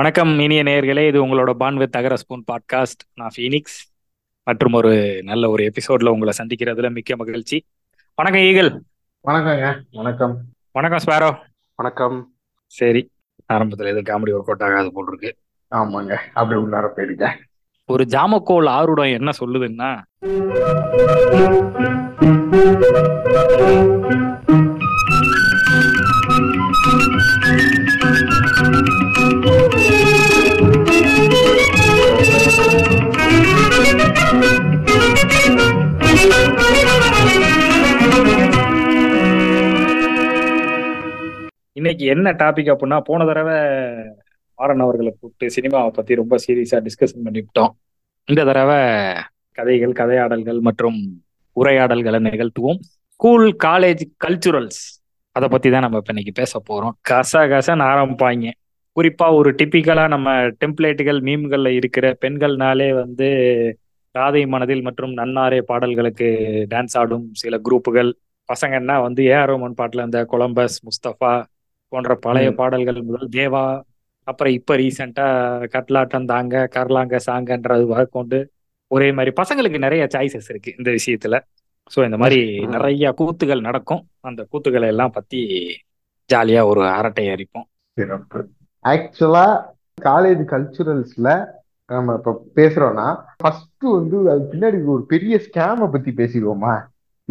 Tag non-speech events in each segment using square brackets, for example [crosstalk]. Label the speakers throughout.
Speaker 1: வணக்கம் இனிய நேயர்களே. இது உங்களோட பான் வித் தகர ஸ்பூன் பாட்காஸ்ட். நான் ஃபீனிக்ஸ். மற்றும் ஒரு நல்ல ஒரு எபிசோட்ல உங்களை சந்திக்கிறதுல மிக்க மகிழ்ச்சி. வணக்கம் ஈகல்
Speaker 2: வணக்கங்க. வணக்கம்.
Speaker 1: வணக்கம் ஸ்பேரோ.
Speaker 3: வணக்கம்.
Speaker 1: சரி. ஆரம்பத்துல எதுவும் காமெடி ஒர்க் அவுட் ஆகாது போல் இருக்கு.
Speaker 2: ஆமாங்க. அப்படி உள்ளார போயிருக்கேன்
Speaker 1: ஒரு ஜாமக்கோல் ஆருடம் என்ன சொல்லுதுன்னா? இன்னைக்கு என்ன டாபிக் அப்படின்னா போன தடவை மாறன் அவர்களை கூப்பிட்டு சினிமாவை பத்தி ரொம்ப சீரியஸா டிஸ்கஷன் பண்ணிவிட்டோம் இந்த தடவை கதைகள் கதையாடல்கள் மற்றும் உரையாடல்களை நிகழ்த்துவோம். ஸ்கூல் காலேஜ் கல்ச்சுரல்ஸ் அதை பத்தி தான் நம்ம இப்ப இன்னைக்கு பேச போறோம். கச கசன்னு ஆரம்பிப்பாங்க. குறிப்பா ஒரு டிப்பிக்கலா நம்ம டெம்ப்ளேட்டுகள் மீம்கள்ல இருக்கிற பெண்கள்னாலே வந்து ராதை மனதில் மற்றும் நன்னாரே பாடல்களுக்கு டான்ஸ் ஆடும் சில குரூப்புகள் பசங்கன்னா வந்து ஏஆர் ரோமன் பாட்டில் இந்த கொலம்பஸ் முஸ்தபா போன்ற பழைய. பாடல்கள் முதல் தேவா அப்புறம் இப்ப ரீசெண்டா கட்லாட்டம் தாங்க கர்லாங்க சாங்கன்றது கொண்டு ஒரே மாதிரி பசங்களுக்கு நிறைய சாய்ஸஸ் இருக்கு இந்த விஷயத்துல. ஸோ இந்த மாதிரி. நிறைய கூத்துகள் நடக்கும். அந்த கூத்துக்களை எல்லாம் பத்தி ஜாலியா ஒரு அரட்டை
Speaker 2: சிறப்பு. ஆக்சுவலா காலேஜ் கல்ச்சுரல்ஸ்ல நம்ம இப்ப பேசுறோம்னா ஃபர்ஸ்ட் வந்து அது பின்னாடி ஒரு பெரிய ஸ்கேம பத்தி பேசிடுவோமா?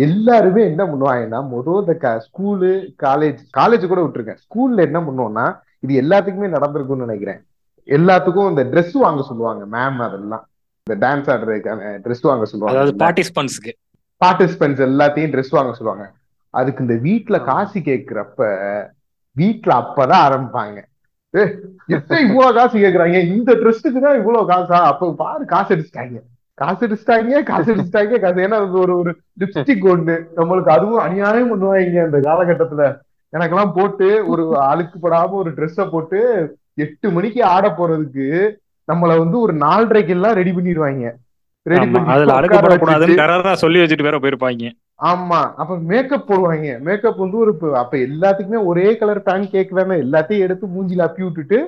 Speaker 2: எல்லாருமே என்ன பண்ணுவாங்கன்னா முதல் இந்த ஸ்கூலு காலேஜ் காலேஜ் கூட விட்டுருக்கேன் ஸ்கூல்ல என்ன பண்ணுவோம்னா இது எல்லாத்துக்குமே நடந்திருக்கும்னு நினைக்கிறேன். எல்லாத்துக்கும் இந்த Dress வாங்க சொல்லுவாங்க மேம் அதெல்லாம். இந்த டான்ஸ் ஆடுறதுக்கான Dress வாங்க சொல்லுவாங்க.
Speaker 1: பார்ட்டிசிபன்ஸ்க்கு
Speaker 2: பார்ட்டிசிபென்ட்ஸ் எல்லாத்தையும் ட்ரெஸ் வாங்க சொல்லுவாங்க. அதுக்கு இந்த
Speaker 3: ஆமா.
Speaker 2: காசு கேக்குறப்ப வீட்ல அப்பதான் ஆரம்பிப்பாங்க. ஏ இவ்வளவு காசு கேக்குறாங்க இந்த ட்ரெஸ்ஸுக்கு தான் இவ்வளவு காசா? அப்ப பாரு காசு அடிச்சிட்டாங்க. காசு அடிச்சிட்டாங்க காசு அடிச்சிட்டாங்க காசு. ஏன்னா அது ஒரு ஒரு லிப்ஸ்டிக் ஒண்ணு. நம்மளுக்கு அதுவும் அநியாயம் பண்ணுவாங்க அந்த காலகட்டத்துல. எனக்கெல்லாம் போட்டு ஒரு அழுக்குப்படாம ஒரு ட்ரெஸ்ஸ போட்டு எட்டு மணிக்கு ஆட போறதுக்கு நம்மள வந்து ஒரு நாலரைக்கு எல்லாம் ரெடி பண்ணிடுவாங்க. ரெடி பண்ணி
Speaker 1: சொல்லி வச்சுட்டு வேற போயிருப்பாங்க.
Speaker 2: ஆமா. அப்ப மேக்கப் போடுவாங்க. மேக்கப் வந்து ஒரு அப்ப எல்லாத்துக்குமே ஒரே கலர் பேன் கேக் தானே. எல்லாத்தையும் எடுத்து மூஞ்சில அப்பி விட்டுட்டு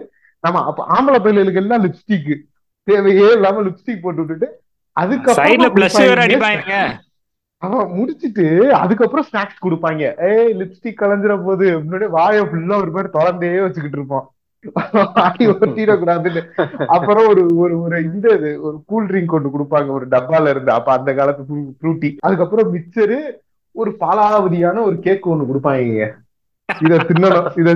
Speaker 2: நம்ம அப்ப ஆம்பளை பிள்ளைகளுக்கு எல்லாம் லிப்ஸ்டிக் தேவையே இல்லாம லிப்ஸ்டிக் போட்டு விட்டுட்டு அதுக்கப்புறம் அவன் முடிச்சிட்டு அதுக்கப்புறம் ஸ்நாக்ஸ் கொடுப்பாங்க. ஏய் லிப்ஸ்டிக் கலந்துற போது முன்னாடி வாயை ஃபுல்லா ஒரு மாதிரி திறந்தே வச்சுக்கிட்டு இருப்போம். ஒட்டிடக்கூடாதுன்னு. அப்புறம் ஒரு ஒரு ஒரு இந்த ஒரு கூல் ட்ரிங்க் ஒன்று கொடுப்பாங்க ஒரு டப்பால இருந்து. அப்ப அந்த காலத்து ஃப்ரூட்டி அதுக்கப்புறம் மிக்சரு ஒரு பாலாவதியான ஒரு கேக் ஒண்ணு கொடுப்பாங்க இத தின்னணும். இத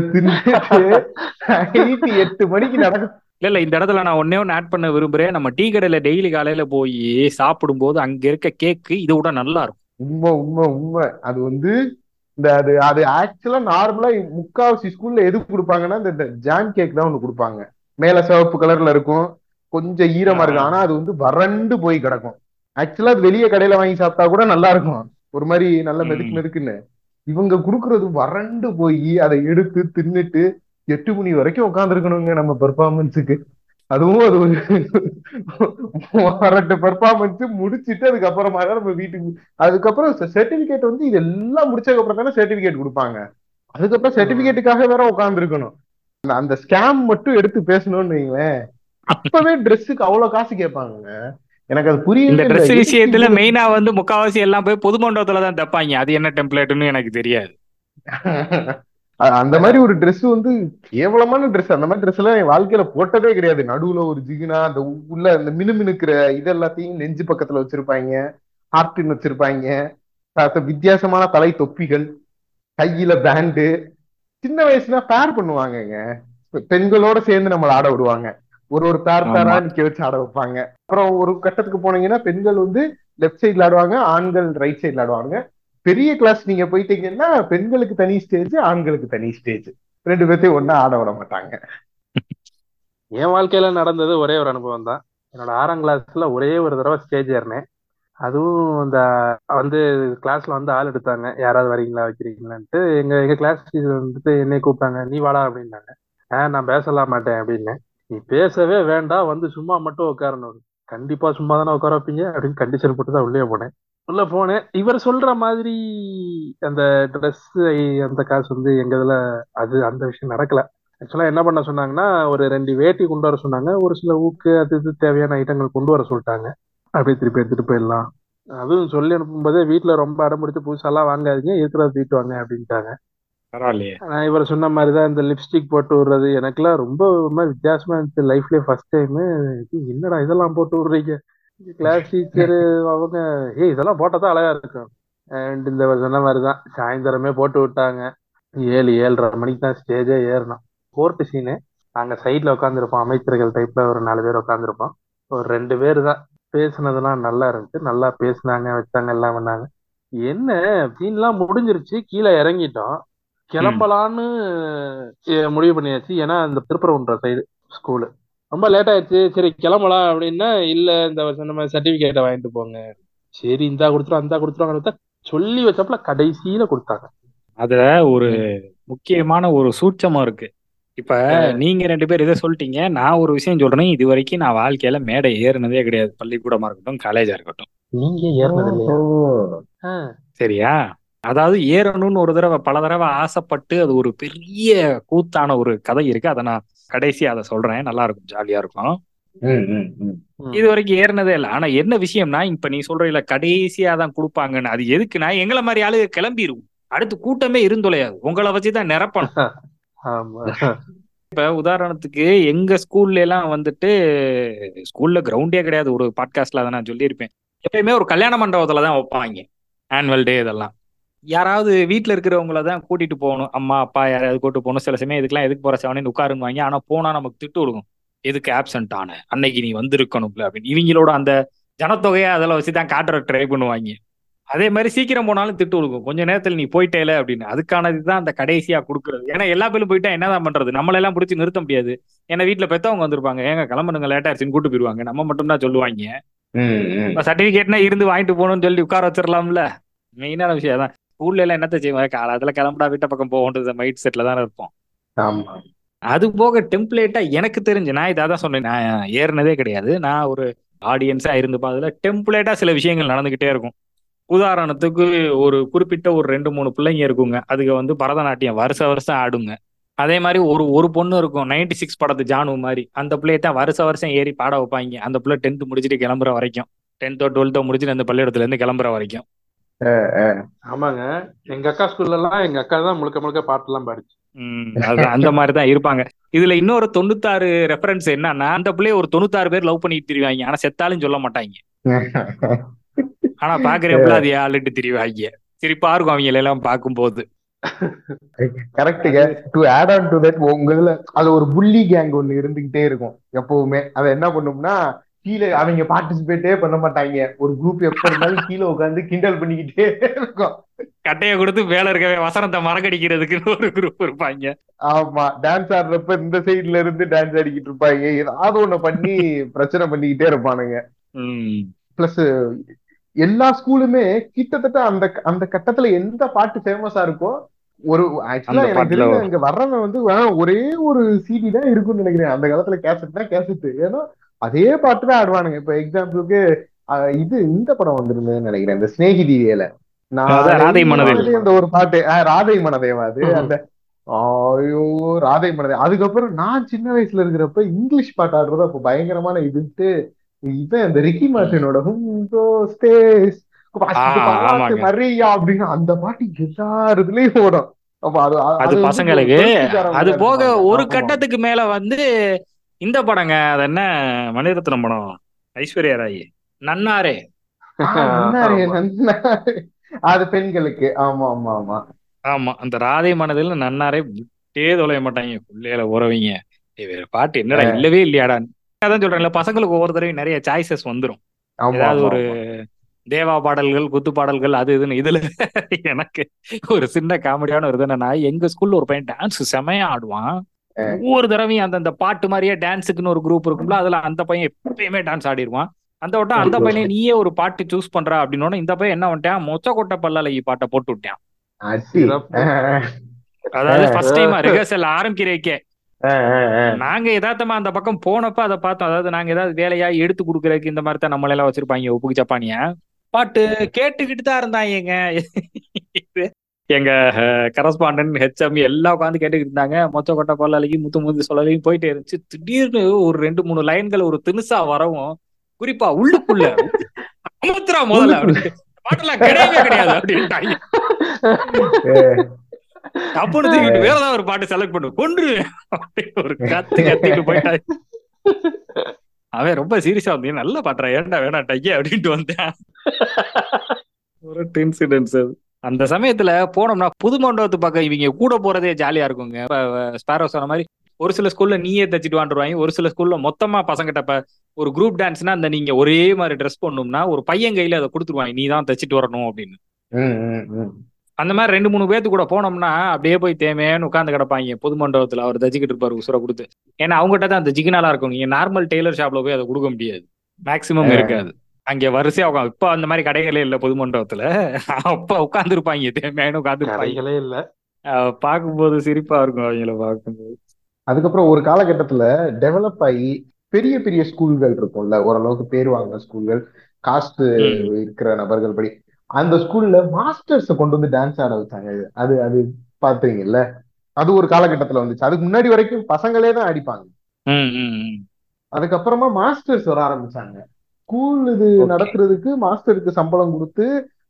Speaker 2: நைட்டு எட்டு மணிக்கு நடக்கும்
Speaker 1: இல்ல இல்ல இந்த இடத்துல நான் ஒன்னே ஒன்னு ஆட் பண்ண விரும்புறேன். நம்ம டீ கடையில டெய்லி காலையில போய் சாப்பிடும்போது அங்க இருக்க கேக்கு இதை விட நல்லா இருக்கும்.
Speaker 2: உண்மை உண்மை உண்மை. அது வந்து இந்த அது அது ஆக்சுவலா நார்மலா முக்காவாசி ஸ்கூல்ல எது கொடுப்பாங்கன்னா இந்த- ஜாம் கேக் தான் ஒண்ணு கொடுப்பாங்க. மேல சிவப்பு கலர்ல இருக்கும். கொஞ்சம் ஈரமா இருக்கும். ஆனா அது வந்து வறண்டு போய் கிடக்கும். ஆக்சுவலா அது வெளியே கடையில வாங்கி சாப்பிட்டா கூட நல்லா இருக்கும். ஒரு மாதிரி நல்ல மெதுக்கு. மெதுக்குன்னு. இவங்க குடுக்கறது வறண்டு போய் அதை எடுத்து தின்னுட்டு எட்டு மணி வரைக்கும் உட்காந்துருக்கணுங்க நம்ம பெர்ஃபார்மன்ஸுக்கு அதுவும் அது ஒரு வரட்டு பெர்ஃபார்மன்ஸ் முடிச்சிட்டு அதுக்கப்புறமா தான் நம்ம வீட்டுக்கு அதுக்கப்புறம் சர்டிபிகேட் வந்து இதெல்லாம் முடிச்சதுக்கு அப்புறம் தானே சர்டிபிகேட் கொடுப்பாங்க. அதுக்கப்புறம் சர்டிபிகேட்டுக்காக வேற உட்காந்துருக்கணும் அந்த ஸ்கேம் மட்டும் எடுத்து பேசணும்னு வைங்களேன். அப்பவே ட்ரெஸ்ஸுக்கு அவ்வளவு காசு கேட்பாங்க எனக்கு அது
Speaker 1: இந்த
Speaker 2: புரியவே
Speaker 1: ட்ரெஸ் விஷயத்துல மெயினா வந்து முக்காவாசி எல்லாம் போய் பொது மண்டபத்துல தான் தப்பாங்க. அது என்ன டெம்ப்ளேட்னு எனக்கு தெரியாது. [laughs]
Speaker 2: அந்த மாதிரி ஒரு Dress வந்து கேவலமான Dress. அந்த மாதிரி Dress எல்லாம் என் வாழ்க்கையில போட்டதே கிடையாது. நடுவுல ஒரு ஜிகினா அந்த உள்ள அந்த மினுமினுக்கிற இது எல்லாத்தையும் நெஞ்சு பக்கத்துல வச்சிருப்பாங்க. ஹார்டின் வச்சிருப்பாங்க. வித்தியாசமான தலை தொப்பிகள் கையில பேண்டு சின்ன வயசுல பேர் பண்ணுவாங்கங்க. பெண்களோட சேர்ந்து நம்மள ஆட விடுவாங்க. ஒரு ஒரு பேர் பேரா. நிக்க வச்சு ஆட வைப்பாங்க. அப்புறம் ஒரு கட்டத்துக்கு போனீங்கன்னா பெண்கள் வந்து லெஃப்ட் சைடுல ஆடுவாங்க ஆண்கள் ரைட் சைடுல ஆடுவாங்க. பெரிய கிளாஸ் நீங்க போயிட்டீங்கன்னா பெண்களுக்கு தனி ஸ்டேஜ் ஆண்களுக்கு தனி ஸ்டேஜ் ரெண்டு பேர்த்தையும் ஒன்னா ஆட விட மாட்டாங்க.
Speaker 3: என் வாழ்க்கையில நடந்தது ஒரே ஒரு அனுபவம் தான். என்னோட ஆறாம் கிளாஸ்ல ஒரே ஒரு தடவை ஸ்டேஜ் ஏறினேன். அதுவும் இந்த வந்து கிளாஸ்ல வந்து ஆள் எடுத்தாங்க. யாராவது வரீங்களா வைக்கிறீங்களான்ட்டு எங்க எங்க கிளாஸ் டீச்சர் வந்துட்டு என்னை கூப்பிட்டாங்க நீ வாடா அப்படின்னாங்க. ஆஹ் நான் பேசலாம் மாட்டேன் அப்படின்னு நீ பேசவே வேண்டாம் வந்து சும்மா மட்டும் உட்காரணும். கண்டிப்பா சும்மா தானே உட்கார வைப்பீங்க அப்படின்னு கண்டிஷன் போட்டு தான் உள்ளே போனேன். உள்ள போனேன் இவர் சொல்ற மாதிரி அந்த ட்ரெஸ் அந்த காசு வந்து எங்க இதுல அது அந்த விஷயம் நடக்கல. ஆக்சுவலா என்ன பண்ண சொன்னாங்கன்னா ஒரு ரெண்டு வேட்டி கொண்டு வர சொன்னாங்க. ஒரு சில ஊக்கு அது இது தேவையான ஐட்டங்கள் கொண்டு வர சொல்லிட்டாங்க. அப்படியே திருப்பி எடுத்துட்டு போயிடலாம். அதுவும் சொல்லி அனுப்பும்போதே வீட்டுல ரொம்ப அடம்பிடிச்சு புதுசாலாம் வாங்காதீங்க இருக்கிறத தூக்கிட்டு வாங்க அப்படின்ட்டாங்க. ஆனா இவர் சொன்ன மாதிரிதான் இந்த லிப்ஸ்டிக் போட்டு விடுறது. எனக்கெல்லாம் ரொம்ப வித்தியாசமா இருந்துச்சு. லைஃப்லயே ஃபர்ஸ்ட் டைம் என்னடா இதெல்லாம் போட்டு விடுறீங்க? கிளாஸ் டீச்சர் அவங்க ஏய் இதெல்லாம் போட்டா தான் அழகா இருக்கும். அண்ட் இந்த இவர் மாதிரிதான் சாயந்தரமே போட்டு விட்டாங்க. ஏழு ஏழரை மணிக்கு தான் ஸ்டேஜே ஏறணும். கோர்ட்டு சீனு நாங்க சைட்ல உட்காந்துருப்போம் அமைச்சர்கள் டைப்ல ஒரு நாலு பேர் உட்காந்துருப்போம் ஒரு ரெண்டு பேர் தான் பேசுனதெல்லாம் நல்லா இருந்துச்சு. நல்லா பேசுனாங்க வச்சாங்க எல்லாம் பண்ணாங்க. என்ன சீன்லாம் முடிஞ்சிருச்சு. கீழே இறங்கிட்டோம். கிளம்பலான்னு முடிவு பண்ணியாச்சு. ஏன்னா அந்த திருப்பரங்குன்ற சைடு ஸ்கூலு ரொம்ப லேட் ஆயிடுச்சு. சரி கிளம்பலாம் அப்படின்னா இல்ல இந்த வருஷம் நம்ம சர்டிபிகேட்டை வாங்கிட்டு போங்க. சரி இந்தா கொடுத்துரும் அந்த கொடுத்துருவாங்க சொல்லி வச்சப்பல கடைசியில கொடுத்தாங்க.
Speaker 1: அதுல ஒரு முக்கியமான ஒரு சூட்சமா இருக்கு. இப்ப நீங்க ரெண்டு பேர் இதை சொல்லிட்டீங்க. நான் ஒரு விஷயம் சொல்றேன். இது வரைக்கும் நான் வாழ்க்கையில மேடை ஏறினதே கிடையாது. பள்ளிக்கூடமா இருக்கட்டும் காலேஜா இருக்கட்டும்.
Speaker 3: நீங்க ஏறினது
Speaker 1: சரியா? அதாவது ஏறணும்னு ஒரு தடவை பல தடவை ஆசைப்பட்டு அது ஒரு பெரிய கூத்தான ஒரு கதை இருக்கு. அதை நான் கடைசியா அதை சொல்றேன். நல்லா இருக்கும். ஜாலியா இருக்கும். இது வரைக்கும் ஏறினதே இல்லை. ஆனா என்ன விஷயம்னா இப்ப நீ சொல்ற இல்ல கடைசியா தான் கொடுப்பாங்கன்னு. அது எதுக்குன்னா எங்களை மாதிரி ஆளு கிளம்பிரும். அடுத்து கூட்டமே இருந்தொலையாது. உங்களை வச்சுதான் நிரப்பணும். [laughs]
Speaker 3: ஆமா.
Speaker 1: இப்ப உதாரணத்துக்கு எங்க ஸ்கூல்ல எல்லாம் வந்துட்டு ஸ்கூல்ல கிரவுண்டே கிடையாது. ஒரு பாட்காஸ்ட்ல அதை நான் சொல்லியிருப்பேன். எப்பயுமே ஒரு கல்யாண மண்டபத்துல தான் வைப்பாங்க. ஆனுவல் டே இதெல்லாம். யாராவது வீட்ல இருக்கிறவங்கள தான் கூட்டிட்டு போகணும். அம்மா அப்பா யாராவது கூட்டு போகணும். சில சமயம் இதுக்கெல்லாம் எதுக்கு போற? செவனே உட்காருங்க ஆனா போனா நமக்கு திட்டு கொடுக்கும். எதுக்கு ஆப்சென்ட் ஆன? அன்னைக்கு நீ வந்திருக்கணும்ல அப்படின்னு. இவங்களோட அந்த ஜனத்தொகையை அதில் வச்சு தான் காட்டுற ட்ரை பண்ணுவாங்க. அதே மாதிரி சீக்கிரம் போனாலும் திட்டு கொடுக்கும். கொஞ்ச நேரத்தில் நீ போயிட்டேல அப்படின்னு. அதுக்கானது தான் அந்த கடைசியா கொடுக்குறது. ஏன்னா எல்லா பேரும் போயிட்டா என்னதான் பண்றது? நம்மளெல்லாம் பிடிச்சி நிறுத்த முடியாது. ஏன்னா வீட்டுல பெத்தவங்க வந்திருப்பாங்க. ஏங்க கிளம்புனுங்க லேட்டா ஆச்சுன்னு கூட்டு போயிருவாங்க. நம்ம மட்டும் தான் சொல்லுவாங்க சர்டிபிகேட்னா இருந்து வாங்கிட்டு போகணும்னு சொல்லி உட்கார வச்சிடலாம்ல. மெயினான விஷயம் தான் ஸ்கூல்ல எல்லாம் என்னத்த செய்வாங்க? காலத்துல கிளம்புடா வீட்டை பக்கம் போகன்றது மைண்ட் செட்ல தானே இருப்போம்.
Speaker 2: ஆமா.
Speaker 1: அது போக டெம்ப்ளேட்டா எனக்கு தெரிஞ்சு நான் இதாக தான் சொன்னேன் நான் ஏறினதே கிடையாது. நான் ஒரு ஆடியன்ஸா இருந்து பார்த்ததுல டெம்ப்ளேட்டா சில விஷயங்கள் நடந்துகிட்டே இருக்கும். உதாரணத்துக்கு ஒரு குறிப்பிட்ட ஒரு ரெண்டு மூணு பிள்ளைங்க இருக்குங்க. அதுக்கு வந்து பரதநாட்டியம் வருஷ வருஷம் ஆடுங்க. அதே மாதிரி ஒரு ஒரு பொண்ணு இருக்கும். நைன்டி சிக்ஸ் படத்து ஜானு மாதிரி. அந்த பிள்ளைய தான் வருஷ வருஷம் ஏறி பாட வைப்பாங்க. அந்த பிள்ளை டென்த் முடிச்சுட்டு கிளம்புற வரைக்கும். டென்த்தோ டுவெல்த்தோ முடிச்சுட்டு அந்த பள்ளியிடத்துல இருந்து கிளம்புற வரைக்கும்.
Speaker 3: ஆமாங்க. எங்க அக்கா ஸ்கூல்ல எல்லாம் எங்க அக்கா தான் முழுக்க முழுக்க பாட்டு எல்லாம் பாடிச்சு
Speaker 1: அந்த மாதிரி தான் இருப்பாங்க. இதுல இன்னொரு தொண்ணூத்தாறு ரெஃபரன்ஸ் என்னன்னா அந்த பிள்ளைய ஒரு தொண்ணூத்தாறு பேர் லவ் பண்ணிட்டு திரிவாங்க. ஆனா செத்தாலும் சொல்ல மாட்டாங்க. ஆனா பாக்குறப்பல அது ஆளுட்டு திரிவாங்க. சிரிப்பா இருக்கும் அவங்க எல்லாம் பார்க்கும்போது.
Speaker 2: கரெக்டுங்க to add on to that உங்கள அது ஒரு புள்ளி கேங் ஒண்ணு இருந்துகிட்டே இருக்கும் எப்பவுமே. அதை என்ன பண்ணும்னா கீழே அவங்க பார்ட்டிசிபேட்டே பண்ண மாட்டாங்க. ஒரு குரூப் எப்ப இருந்தாலும் கீழே உட்காந்து கிண்டல் பண்ணிக்கிட்டே இருக்கும்.
Speaker 1: கட்டைய கொடுத்து வேலை இருக்கவே வசனத்தை மறக்கடிக்கிறதுக்குன்னு ஒரு குரூப் இருப்பாங்க.
Speaker 2: ஆமா டான்ஸ் ஆடுறப்ப இந்த சைடுல இருந்து டான்ஸ் ஆடிக்கிட்டு இருப்பாங்க. ஏதாவது ஒண்ணு பண்ணி பிரச்சனை பண்ணிக்கிட்டே இருப்பானுங்க. பிளஸ் எல்லா ஸ்கூலுமே கிட்டத்தட்ட அந்த அந்த கட்டத்துல எந்த பாட்டு ஃபேமஸா இருக்கோ ஒரு ஆக்சுவலா எனக்கு தெரிஞ்ச இங்க வர்றவன் வந்து ஒரே ஒரு சிடி தான் இருக்கும்னு நினைக்கிறேன். அந்த காலத்துல கேசட் தான் கேசட் ஏன்னா அதே பாட்டு தான் ஆடுவானுங்க இப்ப எக்ஸாம்பிளுக்கு இது இந்த படம் வந்திருந்ததுன்னு நினைக்கிறேன் இந்த ஸ்நேகிதியில
Speaker 1: அதான் ராதை மனதில்.
Speaker 2: நான் அந்த ஒரு பாட்டு ராதை மனதேவா அது. அந்த ஐயோ ராதை மனதே அதுக்கப்புறம் நான் சின்ன வயசுல இருக்கிறப்ப இங்கிலீஷ் பாட்டு ஆடுறது அப்ப பயங்கரமான இதுன்ட்டு இவன் அந்த ரிக்கி "Who stays?"
Speaker 1: ஆமாங்க.
Speaker 2: மரியா அப்படின்னு அந்த பாட்டு எல்லாருதுலயும் ஓடும் அப்ப அது
Speaker 1: பசங்களுக்கு அது போக. ஒரு. கட்டத்துக்கு மேல வந்து இந்த படங்க அது என்ன மணிரத்னம் படம்? ஐஸ்வர்யா ராய். நன்னாரே.
Speaker 2: அது பெண்களுக்கு. ஆமா ஆமா ஆமா.
Speaker 1: ஆமா அந்த ராதை மனதில் நன்னாரே விட்டே தொலைய மாட்டாங்க. பிள்ளையில உறவிங்க வேற பாட்டு என்னடா இல்லவே இல்லையாடா. அதான் சொல்றேன்ல பசங்களுக்கு ஒவ்வொரு தடவையும் நிறைய சாய்ஸஸ் வந்துரும்.
Speaker 2: ஆமா
Speaker 1: ஏதாவது ஒரு. தேவா பாடல்கள் குத்து பாடல்கள் அது இதுன்னு இதுல எனக்கு ஒரு சின்ன காமெடியான ஒரு இது என்னன்னா எங்க ஸ்கூல்ல ஒரு பையன் டான்ஸ் செமையா ஆடுவான். ஒவ்வொரு தடவையும் அந்த அந்த பாட்டு மாதிரியே டான்ஸுக்குன்னு ஒரு குரூப் இருக்கும்ல அதுல அந்த பையன் எப்பயுமே டான்ஸ் ஆடிடுவான் அந்த வட்டம் அந்த பையனை நீயே ஒரு பாட்டு சூஸ் பண்றா அப்படின்னு இந்த பையன் என்ன பண்ணிட்டான் மொச்ச கொட்டை பல்லாலி பாட்டை போட்டு விட்டான். அதாவது ஃபர்ஸ்ட் டைம் ரிஹர்சல் ஆரம்பிக்கிறேக்கே. நாங்க யதார்த்தமா அந்த பக்கம் போனப்ப அதை பார்த்தோம். அதாவது நாங்க ஏதாவது வேலையா எடுத்து கொடுக்கறதுக்கு இந்த மாதிரி தான் நம்மள எல்லாம் வச்சிருப்பாங்க உப்புக்கு ஜப்பானிய பாட்டு கேட்டுக்கிட்டு தான் இருந்தாங்க எங்க கரஸ்பாண்டன்ட் ஹெச்எம் எல்லாம் உட்காந்து கேட்டுக்கிட்டு இருந்தாங்க. மொச்ச கொட்டை பல்லாலையும் முத்து முத்து சொல்லலையும் போயிட்டே இருந்துச்சு. திடீர்னு ஒரு ரெண்டு மூணு லைன்கள் ஒரு தினுசா வரவும் குறிப்பா உள்ளுக்குள்ள முதல்ல பாட்டெல்லாம் கிடையவே கிடையாது அப்படின்ட்டாங்க. அப்படி தூக்கிட்டு வேற ஏதாவது ஒரு பாட்டு செலக்ட் பண்ணு. கொன்று. ஒரு கத்து கத்திட்டு போயிட்டாங்க அவன் ரொம்ப சீரியஸா வந்து நல்ல பாட்டுறா ஏன்டா வேணாம் டையே அப்படின்ட்டு வந்தேன். [laughs] ஒரு இன்சிடென்ட்ஸ் அது. அந்த சமயத்துல போனோம்னா புது மண்டபத்து பக்கம் இவங்க கூட போறதே ஜாலியா இருக்குங்க. ஸ்பேரோ சொன்ன மாதிரி ஒரு சில ஸ்கூல்ல நீயே தச்சுட்டு வாண்டுருவாங்க ஒரு சில ஸ்கூல்ல மொத்தமா பசங்கிட்ட ஒரு குரூப் டான்ஸ்னா அந்த நீங்க ஒரே மாதிரி ட்ரெஸ் பண்ணணும்னா ஒரு பையன் கையில அதை கொடுத்துருவாங்க. நீ தான் தச்சுட்டு வரணும் அப்படின்னு. அந்த மாதிரி ரெண்டு மூணு பேர்த்து கூட போனோம்னா அப்படியே போய் தேமையான்னு உட்காந்து கிடப்பாங்க. பொது மண்டபத்துல அவர் தச்சுக்கிட்டு இருப்பாரு உசுரை கொடுத்து. ஏன்னா அவங்ககிட்ட தான் அந்த ஜிகினாலா இருக்கும் நீங்க நார்மல் டெய்லர் ஷாப்ல போய் அதை கொடுக்க முடியாது. மேக்சிமம் இருக்காது. அங்க வரிசையா உட்காந்து இப்ப அந்த மாதிரி கடைகளே இல்ல பொது மண்டபத்துல. அப்ப உட்கார்ந்து இருப்பாங்க தேமையானு உட்காந்து
Speaker 3: கடைகளே இல்ல.
Speaker 1: பார்க்கும்போது சிரிப்பா இருக்கும் அவங்கள பார்க்கும்போது.
Speaker 2: அதுக்கப்புறம் ஒரு காலகட்டத்துல டெவலப் ஆகி பெரிய பெரிய ஸ்கூல்கள் இருக்கும்ல. ஓரளவுக்கு பேர் வாங்கின ஸ்கூல்கள் காஸ்ட் இருக்கிற நபர்கள் படி. அந்த ஸ்கூல்ல மாஸ்டர்ஸ கொண்டு வந்து டான்ஸ் ஆட வச்சாங்க. அது அது பாத்தீங்கல்ல அது ஒரு காலகட்டத்துல வந்துச்சு. அதுக்கு முன்னாடி வரைக்கும் பசங்களே தான் அடிப்பாங்க. அதுக்கப்புறமா மாஸ்டர்ஸ் வர ஆரம்பிச்சாங்க. ஸ்கூல் இது நடத்துறதுக்கு மாஸ்டருக்கு சம்பளம் கொடுத்து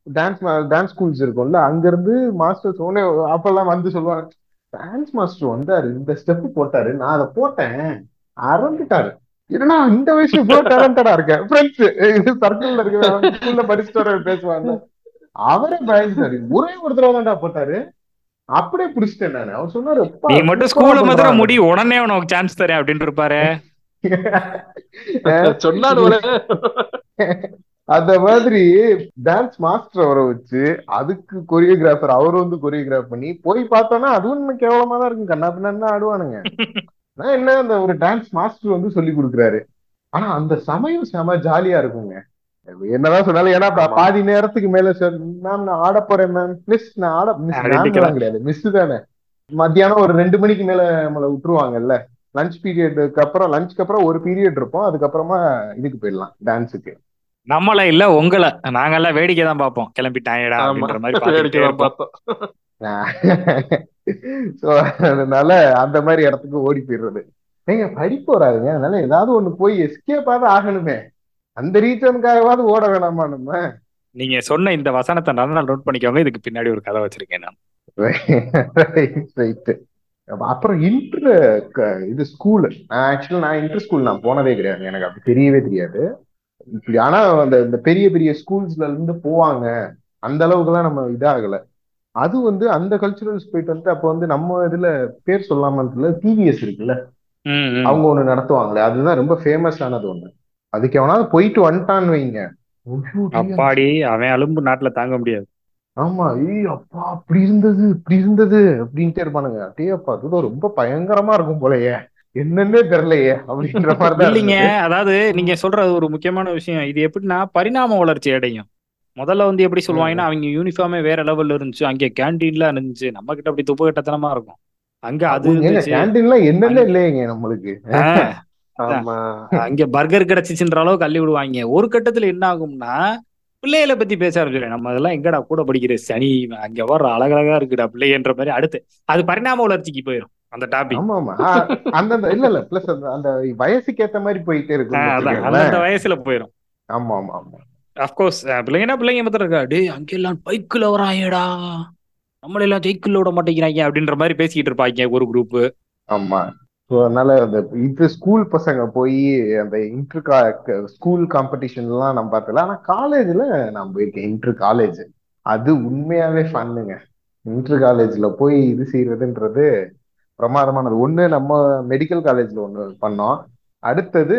Speaker 2: டான்ஸ் டான்ஸ் ஸ்கூல்ஸ் இருக்கும்ல அங்க இருந்து மாஸ்டர்ஸ் உடனே அப்பெல்லாம் வந்து சொல்லுவாங்க டான்ஸ் மாஸ்டர் வந்தாரு இந்த ஸ்டெப் போட்டாரு நான் அதை போட்டேன் அறந்துட்டாரு. ஏன்னா இந்த வயசுல இவ்வளவு டேலண்டடா இருக்கேன் ஃப்ரெண்ட்ஸ் இது சர்க்கிள்ல இருக்க ஸ்கூல்ல படிச்சுட்டு வர பேசுவாங்க. அவரே பயந்துட்டாரு ஒரே ஒரு தடவை தான்டா போட்டாரு. அப்படியே புடிச்சிட்டேன் நானு. அவர் சொன்னாரு
Speaker 1: நீ மட்டும் ஸ்கூல்ல மாத்திரம் முடி உடனே உனக்கு சான்ஸ் தரேன் அப்படின்னு இருப்பாரு.
Speaker 2: அந்த மாதிரி டான்ஸ் மாஸ்டர் அவரை வச்சு அதுக்கு கொரியோகிராஃபர் அவர் வந்து கொரியோகிராஃப் பண்ணி போய் பார்த்தோம்னா அதுவும் கேவலமா தான் இருக்கும். கண்ணா பின்னா ஆடுவானுங்க. நான் என்ன அந்த ஒரு டான்ஸ் மாஸ்டர் வந்து சொல்லி கொடுக்குறாரு. ஆனா அந்த சமயம் செம ஜாலியா இருக்குங்க. என்னதான் சொன்னாலும் ஏன்னா பாதி நேரத்துக்கு மேல சார் மேம் நான் ஆட போறேன் மேம் மிஸ் நான் ஆட மிஸ் கிடையாது மிஸ் தானே. மத்தியானம் ஒரு ரெண்டு மணிக்கு மேல நம்மளை விட்டுருவாங்கல்ல. லஞ்ச் பீரியடுக்கு அப்புறம் லஞ்சுக்கு அப்புறம் ஒரு பீரியட் இருப்போம். அதுக்கப்புறமா இதுக்கு போயிடலாம் டான்ஸுக்கு
Speaker 1: நம்மள இல்ல உங்களை. நாங்கெல்லாம் வேடிக்கை தான் பார்ப்போம். கிளம்பிட்டாங்கடா அப்படின்ற மாதிரி
Speaker 3: பார்த்தோம். [laughs]
Speaker 2: சோ அதனால அந்த மாதிரி இடத்துக்கு ஓடி போயிடுறது. நீங்க படிப்பு வராதுங்க. அதனால ஏதாவது ஒண்ணு போய் எஸ்கேப்பாவது ஆகணுமே. அந்த ரீசனுக்காகவாவது ஓட வேணாமா நம்ம?
Speaker 1: நீங்க சொன்ன இந்த வசனத்தை நல்லா நோட் பண்ணிக்கோங்க. இதுக்கு பின்னாடி ஒரு கதை வச்சிருக்கேன் நான். [laughs]
Speaker 2: ரைட் அப்புறம் இன்டர் இது ஸ்கூல் ஆக்சுவலா நான் இன்டர் ஸ்கூல் நான் போனதே கிடையாது. எனக்கு அப்படி தெரியவே தெரியாது. இப்படி ஆனா அந்த இந்த பெரிய பெரிய ஸ்கூல்ஸ்ல இருந்து போவாங்க. அந்த அளவுக்கு எல்லாம் நம்ம இதாகல. அது வந்து அந்த கல்ச்சுரல்ஸ் போயிட்டு வந்து அப்ப வந்து நம்ம இதுல பேர் சொல்லாம இருக்குல்ல? டிவிஎஸ் இருக்குல்ல அவங்க ஒண்ணு நடத்துவாங்களே. அதுதான் ரொம்ப ஃபேமஸ் ஆனது ஒண்ணு. அதுக்கு எவனாவது போயிட்டு வந்துட்டான்னு வைங்க.
Speaker 1: அப்பாடி அவன் அலும்பு நாட்டுல தாங்க முடியாது.
Speaker 2: ஆமா ஏய் அப்பா அப்படி இருந்தது இப்படி இருந்தது அப்படின்ட்டு இருப்பானுங்க. அப்படியே அப்பா அதுதான் ரொம்ப பயங்கரமா இருக்கும் போலயே. என்னன்னே தெரியலையே அப்படின்ற மாதிரி [laughs]
Speaker 1: இல்லைங்க. அதாவது நீங்க சொல்றது ஒரு முக்கியமான விஷயம். இது எப்படின்னா பரிணாம வளர்ச்சி அடையும். முதல்ல வந்து எப்படி சொல்லுவாங்கன்னா அவங்க யூனிஃபார்மே வேற லெவல்ல இருந்துச்சு. அங்க கேன்டீன்ல இருந்துச்சு. நம்ம கிட்ட அப்படி துப்பு கட்டத்தனமா இருக்கும். அங்க அது
Speaker 2: கேன்டீன்ல என்னென்ன இல்லையங்க நம்மளுக்கு?
Speaker 1: அங்க பர்கர் கிடைச்சிச்சுன்ற அளவுக்கு அள்ளி விடுவாங்க. ஒரு கட்டத்துல என்ன ஆகும்னா பிள்ளைகளை பத்தி பேச ஆரம்பிச்சிடும் நம்ம அதெல்லாம் எங்கடா கூட படிக்கிற சனி அங்க வர்ற அழகழகா இருக்குடா பிள்ளைன்ற மாதிரி அடுத்து. அது பரிணாம வளர்ச்சிக்கு போயிடும் அந்த டாபிக்
Speaker 2: ஆமா ஆமா அந்த இல்ல இல்ல பிளஸ் அந்த வயசுக்கு ஏத்த மாதிரி போயிட்டே இருக்கும்
Speaker 1: அந்த வயசுல போயிடும்
Speaker 2: ஆமா ஆமா ஆமா
Speaker 1: அப்கோர்ஸ் பிள்ளைங்கன்னா பிள்ளைங்க மாத்திரம் இருக்கா? டே அங்கெல்லாம் பைக்குல வராங்கடா நம்மளெல்லாம் சைக்கிள் விட மாட்டேங்கிறாங்க அப்படின்ற மாதிரி பேசிக்கிட்டு இருப்பாங்க ஒரு குரூப்
Speaker 2: ஆமா. ஸோ அதனால அந்த இது ஸ்கூல் பசங்க போய் அந்த இன்டர் ஸ்கூல் காம்படிஷன்லாம் நான் நம்ம பார்த்தல ஆனால் காலேஜில் நான் போயிருக்கேன் இன்டர் காலேஜ் அது உண்மையாவே ஃபன்னுங்க இன்டர் காலேஜில் போய் இது செய்யறதுன்றது பிரமாதமானது. ஒன்று நம்ம மெடிக்கல் காலேஜ்ல ஒன்று பண்ணோம். அடுத்தது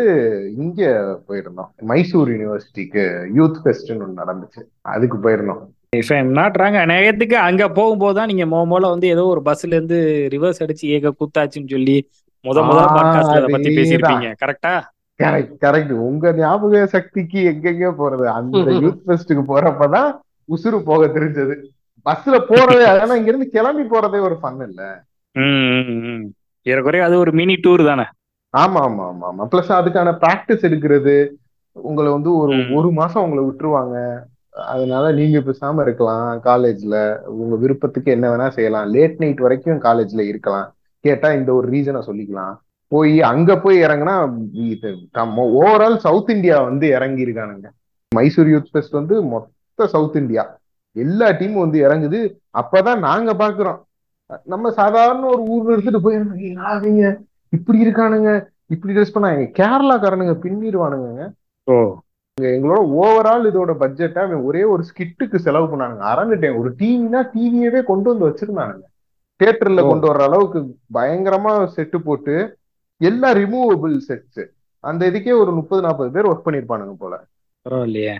Speaker 2: இங்கே போயிருந்தோம். மைசூர் யூனிவர்சிட்டிக்கு யூத் ஃபெஸ்ட்னு ஒன்று நடந்துச்சு. அதுக்கு போயிருந்தோம்.
Speaker 1: இஃப் ஐம் நாட் ராங் நேயத்துக்கு அங்க போகும்போது தான் நீங்க மோ மூல வந்து ஏதோ ஒரு பஸ்ல இருந்து ரிவர்ஸ் அடிச்சு ஏக குத்தாச்சுன்னு சொல்லி முத முத பாட்காஸ்ட்ல அதை பத்தி பேசியிருப்பீங்க கரெக்டா
Speaker 2: கரெக்ட் கரெக்ட் உங்க ஞாபக சக்திக்கு எங்கெங்க போறது. அந்த [laughs] யூத் ஃபெஸ்ட்டுக்கு போறப்பதான் உசுறு போக தெரிஞ்சது. பஸ்ல போறதே அதனால இங்க இருந்து கிளம்பி போறதே ஒரு ஃபன் இல்ல.
Speaker 1: ஏறக்குறைய அது ஒரு மினி டூர் தானே?
Speaker 2: ஆமா ஆமா ஆமா ஆமா. பிளஸ் அதுக்கான பிராக்டிஸ் எடுக்கிறது. உங்களை வந்து ஒரு ஒரு மாசம் உங்களை விட்டுருவாங்க. அதனால நீங்க பேசாம இருக்கலாம். காலேஜ்ல உங்க விருப்பத்துக்கு என்ன வேணா செய்யலாம். லேட் நைட் வரைக்கும் காலேஜ்ல இருக்கலாம். கேட்டா இந்த ஒரு ரீசனை சொல்லிக்கலாம். போய் அங்க போய் இறங்குனா ஓவரால் சவுத் இந்தியா வந்து இறங்கி இருக்கானுங்க மைசூர் யூத் ஃபெஸ்ட் வந்து மொத்த சவுத் இந்தியா எல்லா டீமும் வந்து இறங்குது. அப்பதான் நாங்க பாக்குறோம். நம்ம சாதாரண ஒரு ஊர்ல எடுத்துட்டு போயிருந்தீங்க இப்படி இருக்கானுங்க. இப்படி ட்ரெஸ் பண்ணாங்க கேரளாக்காரனுங்க பின்னிடுவானுங்க. எங்களோட ஓவரால் இதோட பட்ஜெட்டை ஒரே ஒரு ஸ்கிட்டுக்கு செலவு பண்ணானுங்க. அறந்துட்டேன் ஒரு டிவினா டிவியவே கொண்டு வந்து வச்சிருந்தானுங்க. தியேட்டர்ல. கொண்டு வர்ற அளவுக்கு பயங்கரமா செட்டு போட்டு எல்லா ரிமூவபிள் செட்ஸ் அந்த இதுக்கே ஒரு முப்பது நாற்பது பேர் ஒர்க் பண்ணிருப்பானுங்க போல.
Speaker 1: பரவாயில்லையே.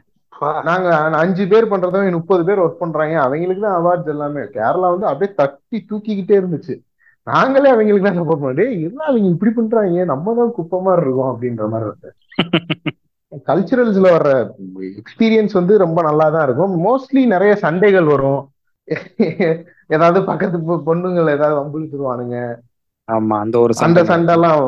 Speaker 2: நாங்க அஞ்சு பேர் பண்றத முப்பது பேர் ஒர்க் பண்றாங்க. அவங்களுக்கு தான் அவார்ட்ஸ் எல்லாமே. கேரளா வந்து அப்படியே தட்டி தூக்கிக்கிட்டே இருந்துச்சு. நாங்களே அவங்களுக்கு தான் சப்போர்ட் டேய் என்ன அவங்க இப்படி பண்றாங்க? நம்ம தான் குப்பை மாதிரி இருக்கோம் அப்படின்ற மாதிரி இருக்கு. [laughs] கல்ச்சுரல்ஸ்ல வர்ற எக்ஸ்பீரியன்ஸ் வந்து ரொம்ப நல்லா தான் இருக்கும். மோஸ்ட்லி நிறைய சண்டைகள் வரும். ஏதாவது பக்கத்து பொண்ணுங்களை ஏதாவது வம்பிழுத்துருவானுங்க.
Speaker 1: ஆமா அந்த ஒரு
Speaker 2: அந்த
Speaker 1: சண்டை
Speaker 2: சண்டைலாம்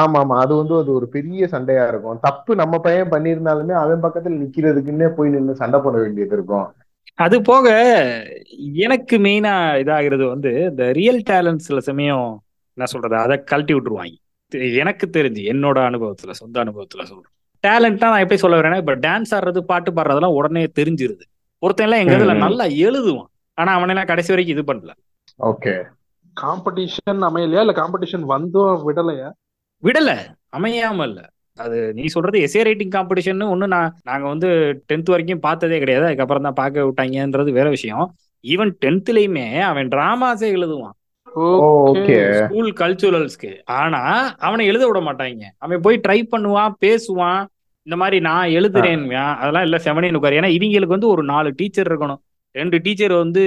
Speaker 2: ஆமா ஆமா அது வந்து அது ஒரு பெரிய சண்டையா இருக்கும். தப்பு நம்ம பையன் பண்ணியிருந்தாலுமே அவன் பக்கத்துல நிக்கிறதுக்குன்னே போய் நின்று சண்டை போட வேண்டியது இருக்கும்.
Speaker 1: அது போக எனக்கு மெயினா இதாகிறது வந்து இந்த ரியல் டேலண்ட் சில சமயம் என்ன சொல்றது அதை கழட்டி விட்டுருவாங்க. எனக்கு தெரிஞ்சு என்னோட அனுபவத்துல சொந்த அனுபவத்துல சொல்றேன். டேலண்ட்னா நான் எப்படி சொல்ல வரேன்னா இப்ப டான்ஸ் ஆடுறது பாட்டு பாடுறதெல்லாம் உடனே தெரிஞ்சிருது. ஒருத்தன் எல்லாம் எங்க இதுல. நல்லா எழுதுவான். ஆனா அவனெல்லாம் கடைசி வரைக்கும் இது பண்ணல.
Speaker 2: ஓகே.
Speaker 3: காம்படிஷன் அமையலையா? இல்ல காம்படிஷன் வந்தும் விடலையா?
Speaker 1: விடல. அமையாம இல்ல. அது நீ சொல்றது எஸ்ஏ ரைட்டிங் காம்படிஷன் ஒண்ணு நான் நாங்க வந்து டென்த் வரைக்கும் பார்த்ததே கிடையாது. அதுக்கப்புறம் தான் பார்க்க விட்டாங்கன்றது வேற விஷயம். ஈவன் டென்த்லயுமே அவன் டிராமாஸே எழுதுவான்.
Speaker 2: ஓகே.
Speaker 1: ஸ்கூல் கல்ச்சுரல்ஸ்க்கு ஆனா அவனை எழுத விட மாட்டாங்க. அவன் போய் ட்ரை பண்ணுவான் பேசுவான். இந்த மாதிரி நான் எழுதுறேன் அதெல்லாம் இல்ல செவனின்னு உட்காரு ஏன்னா இவங்களுக்கு வந்து ஒரு நாலு டீச்சர் இருக்கணும். ரெண்டு டீச்சர் வந்து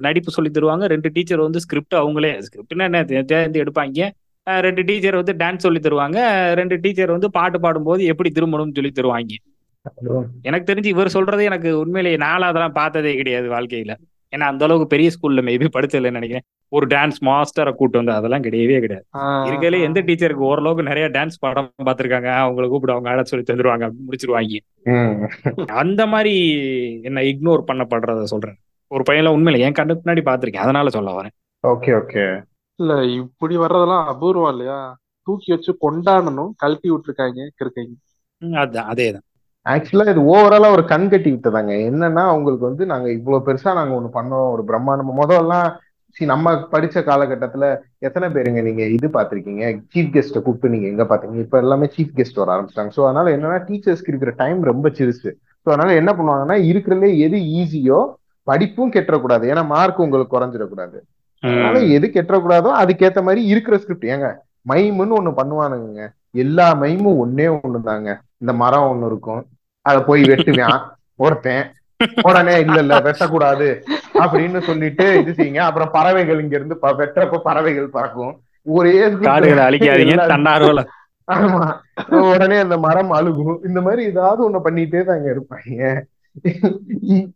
Speaker 1: நடிப்பு சொல்லி தருவாங்க. ரெண்டு டீச்சர் வந்து ஸ்கிரிப்ட் அவங்களே. ஸ்கிரிப்ட்னா என்ன தேர்ந்து எடுப்பாங்க. ரெண்டு டீச்சர் வந்து டான்ஸ் சொல்லி தருவாங்க. ரெண்டு டீச்சர் வந்து பாட்டு பாடும்போது எப்படி திரும்பணும்னு சொல்லி தருவாங்க. எனக்கு தெரிஞ்சு இவர் சொல்றது எனக்கு உண்மையிலேயே நாளா அதெல்லாம் பார்த்ததே கிடையாது வாழ்க்கையில. ஏன்னா அந்த அளவுக்கு பெரிய ஸ்கூல்ல மேபி படிச்சதில்லைன்னு நினைக்கிறேன். ஒரு டான்ஸ் மாஸ்டரை கூட்டு வந்து அதெல்லாம் கிடையவே கிடையாது. இருக்கலே எந்த டீச்சருக்கு ஓரளவுக்கு நிறைய டான்ஸ் படம் பார்த்திருக்காங்க அவங்களை கூப்பிடு அவங்க ஆட சொல்லி தந்துருவாங்க முடிச்சிருவாங்க. அந்த மாதிரி என்ன இக்னோர் பண்ணப்படுறத சொல்றேன். ஒரு பையன்ல உண்மையில என் கண்ணுக்கு முன்னாடி பார்த்திருக்கேன் அதனால சொல்ல வரேன்.
Speaker 2: Okay okay.
Speaker 3: இல்ல இப்படி வர்றதெல்லாம் அபூர்வம் இல்லையா? தூக்கி வச்சு கொண்டாடணும் கழட்டி விட்டுருக்காங்க இருக்காங்க.
Speaker 1: ம், அதான் அதே தான்
Speaker 2: ஆக்சுவலா இது ஓவராலா ஒரு கண் கட்டி விட்டதாங்க. என்னன்னா அவங்களுக்கு வந்து நாங்க இவ்வளவு பெருசா நாங்க ஒண்ணு பண்ணோம். ஒரு பிரம்மாண்டம் முதல்லாம் see, நம்ம படிச்ச காலகட்டத்துல எத்தனை பேருங்க நீங்க இது பார்த்திருக்கீங்க? சீஃப் கெஸ்ட்டை கூப்பிட்டு நீங்க எங்க பாத்தீங்க இப்ப எல்லாமே சீஃப் கெஸ்ட் வர ஆரம்பிச்சிட்டாங்க. ஸோ அதனால என்னன்னா டீச்சர்ஸ்க்கு இருக்கிற டைம் ரொம்ப சிறுசு. ஸோ அதனால என்ன பண்ணுவாங்கன்னா இருக்கிறதுலே எது ஈஸியோ படிப்பும் கெட்டக்கூடாது ஏன்னா மார்க் உங்களுக்கு குறைஞ்சிடக்கூடாது. அதனால. எது கெட்டக்கூடாதோ அதுக்கேத்த மாதிரி இருக்கிற ஸ்கிரிப்ட் ஏங்க மைமுன்னு ஒண்ணு பண்ணுவானுங்க எல்லா மைமும் ஒன்னே ஒண்ணுதாங்க. இந்த மரம் ஒண்ணு இருக்கும். அத போய் வெட்டுவான் ஒருத்தன் உடனே இல்ல இல்ல வெட்டக்கூடாது. அப்படின்னு சொல்லிட்டு இது செய்யுங்க. அப்புறம் பறவைகள் இங்க இருந்து ப- வெட்டுறப்ப பறவைகள் பறக்கும். ஒரே
Speaker 1: அழிக்காதீங்க தன்னார்வல.
Speaker 2: ஆமா. உடனே அந்த மரம் அழுகும். இந்த மாதிரி ஏதாவது ஒண்ணு பண்ணிட்டே தாங்க இருப்பாங்க.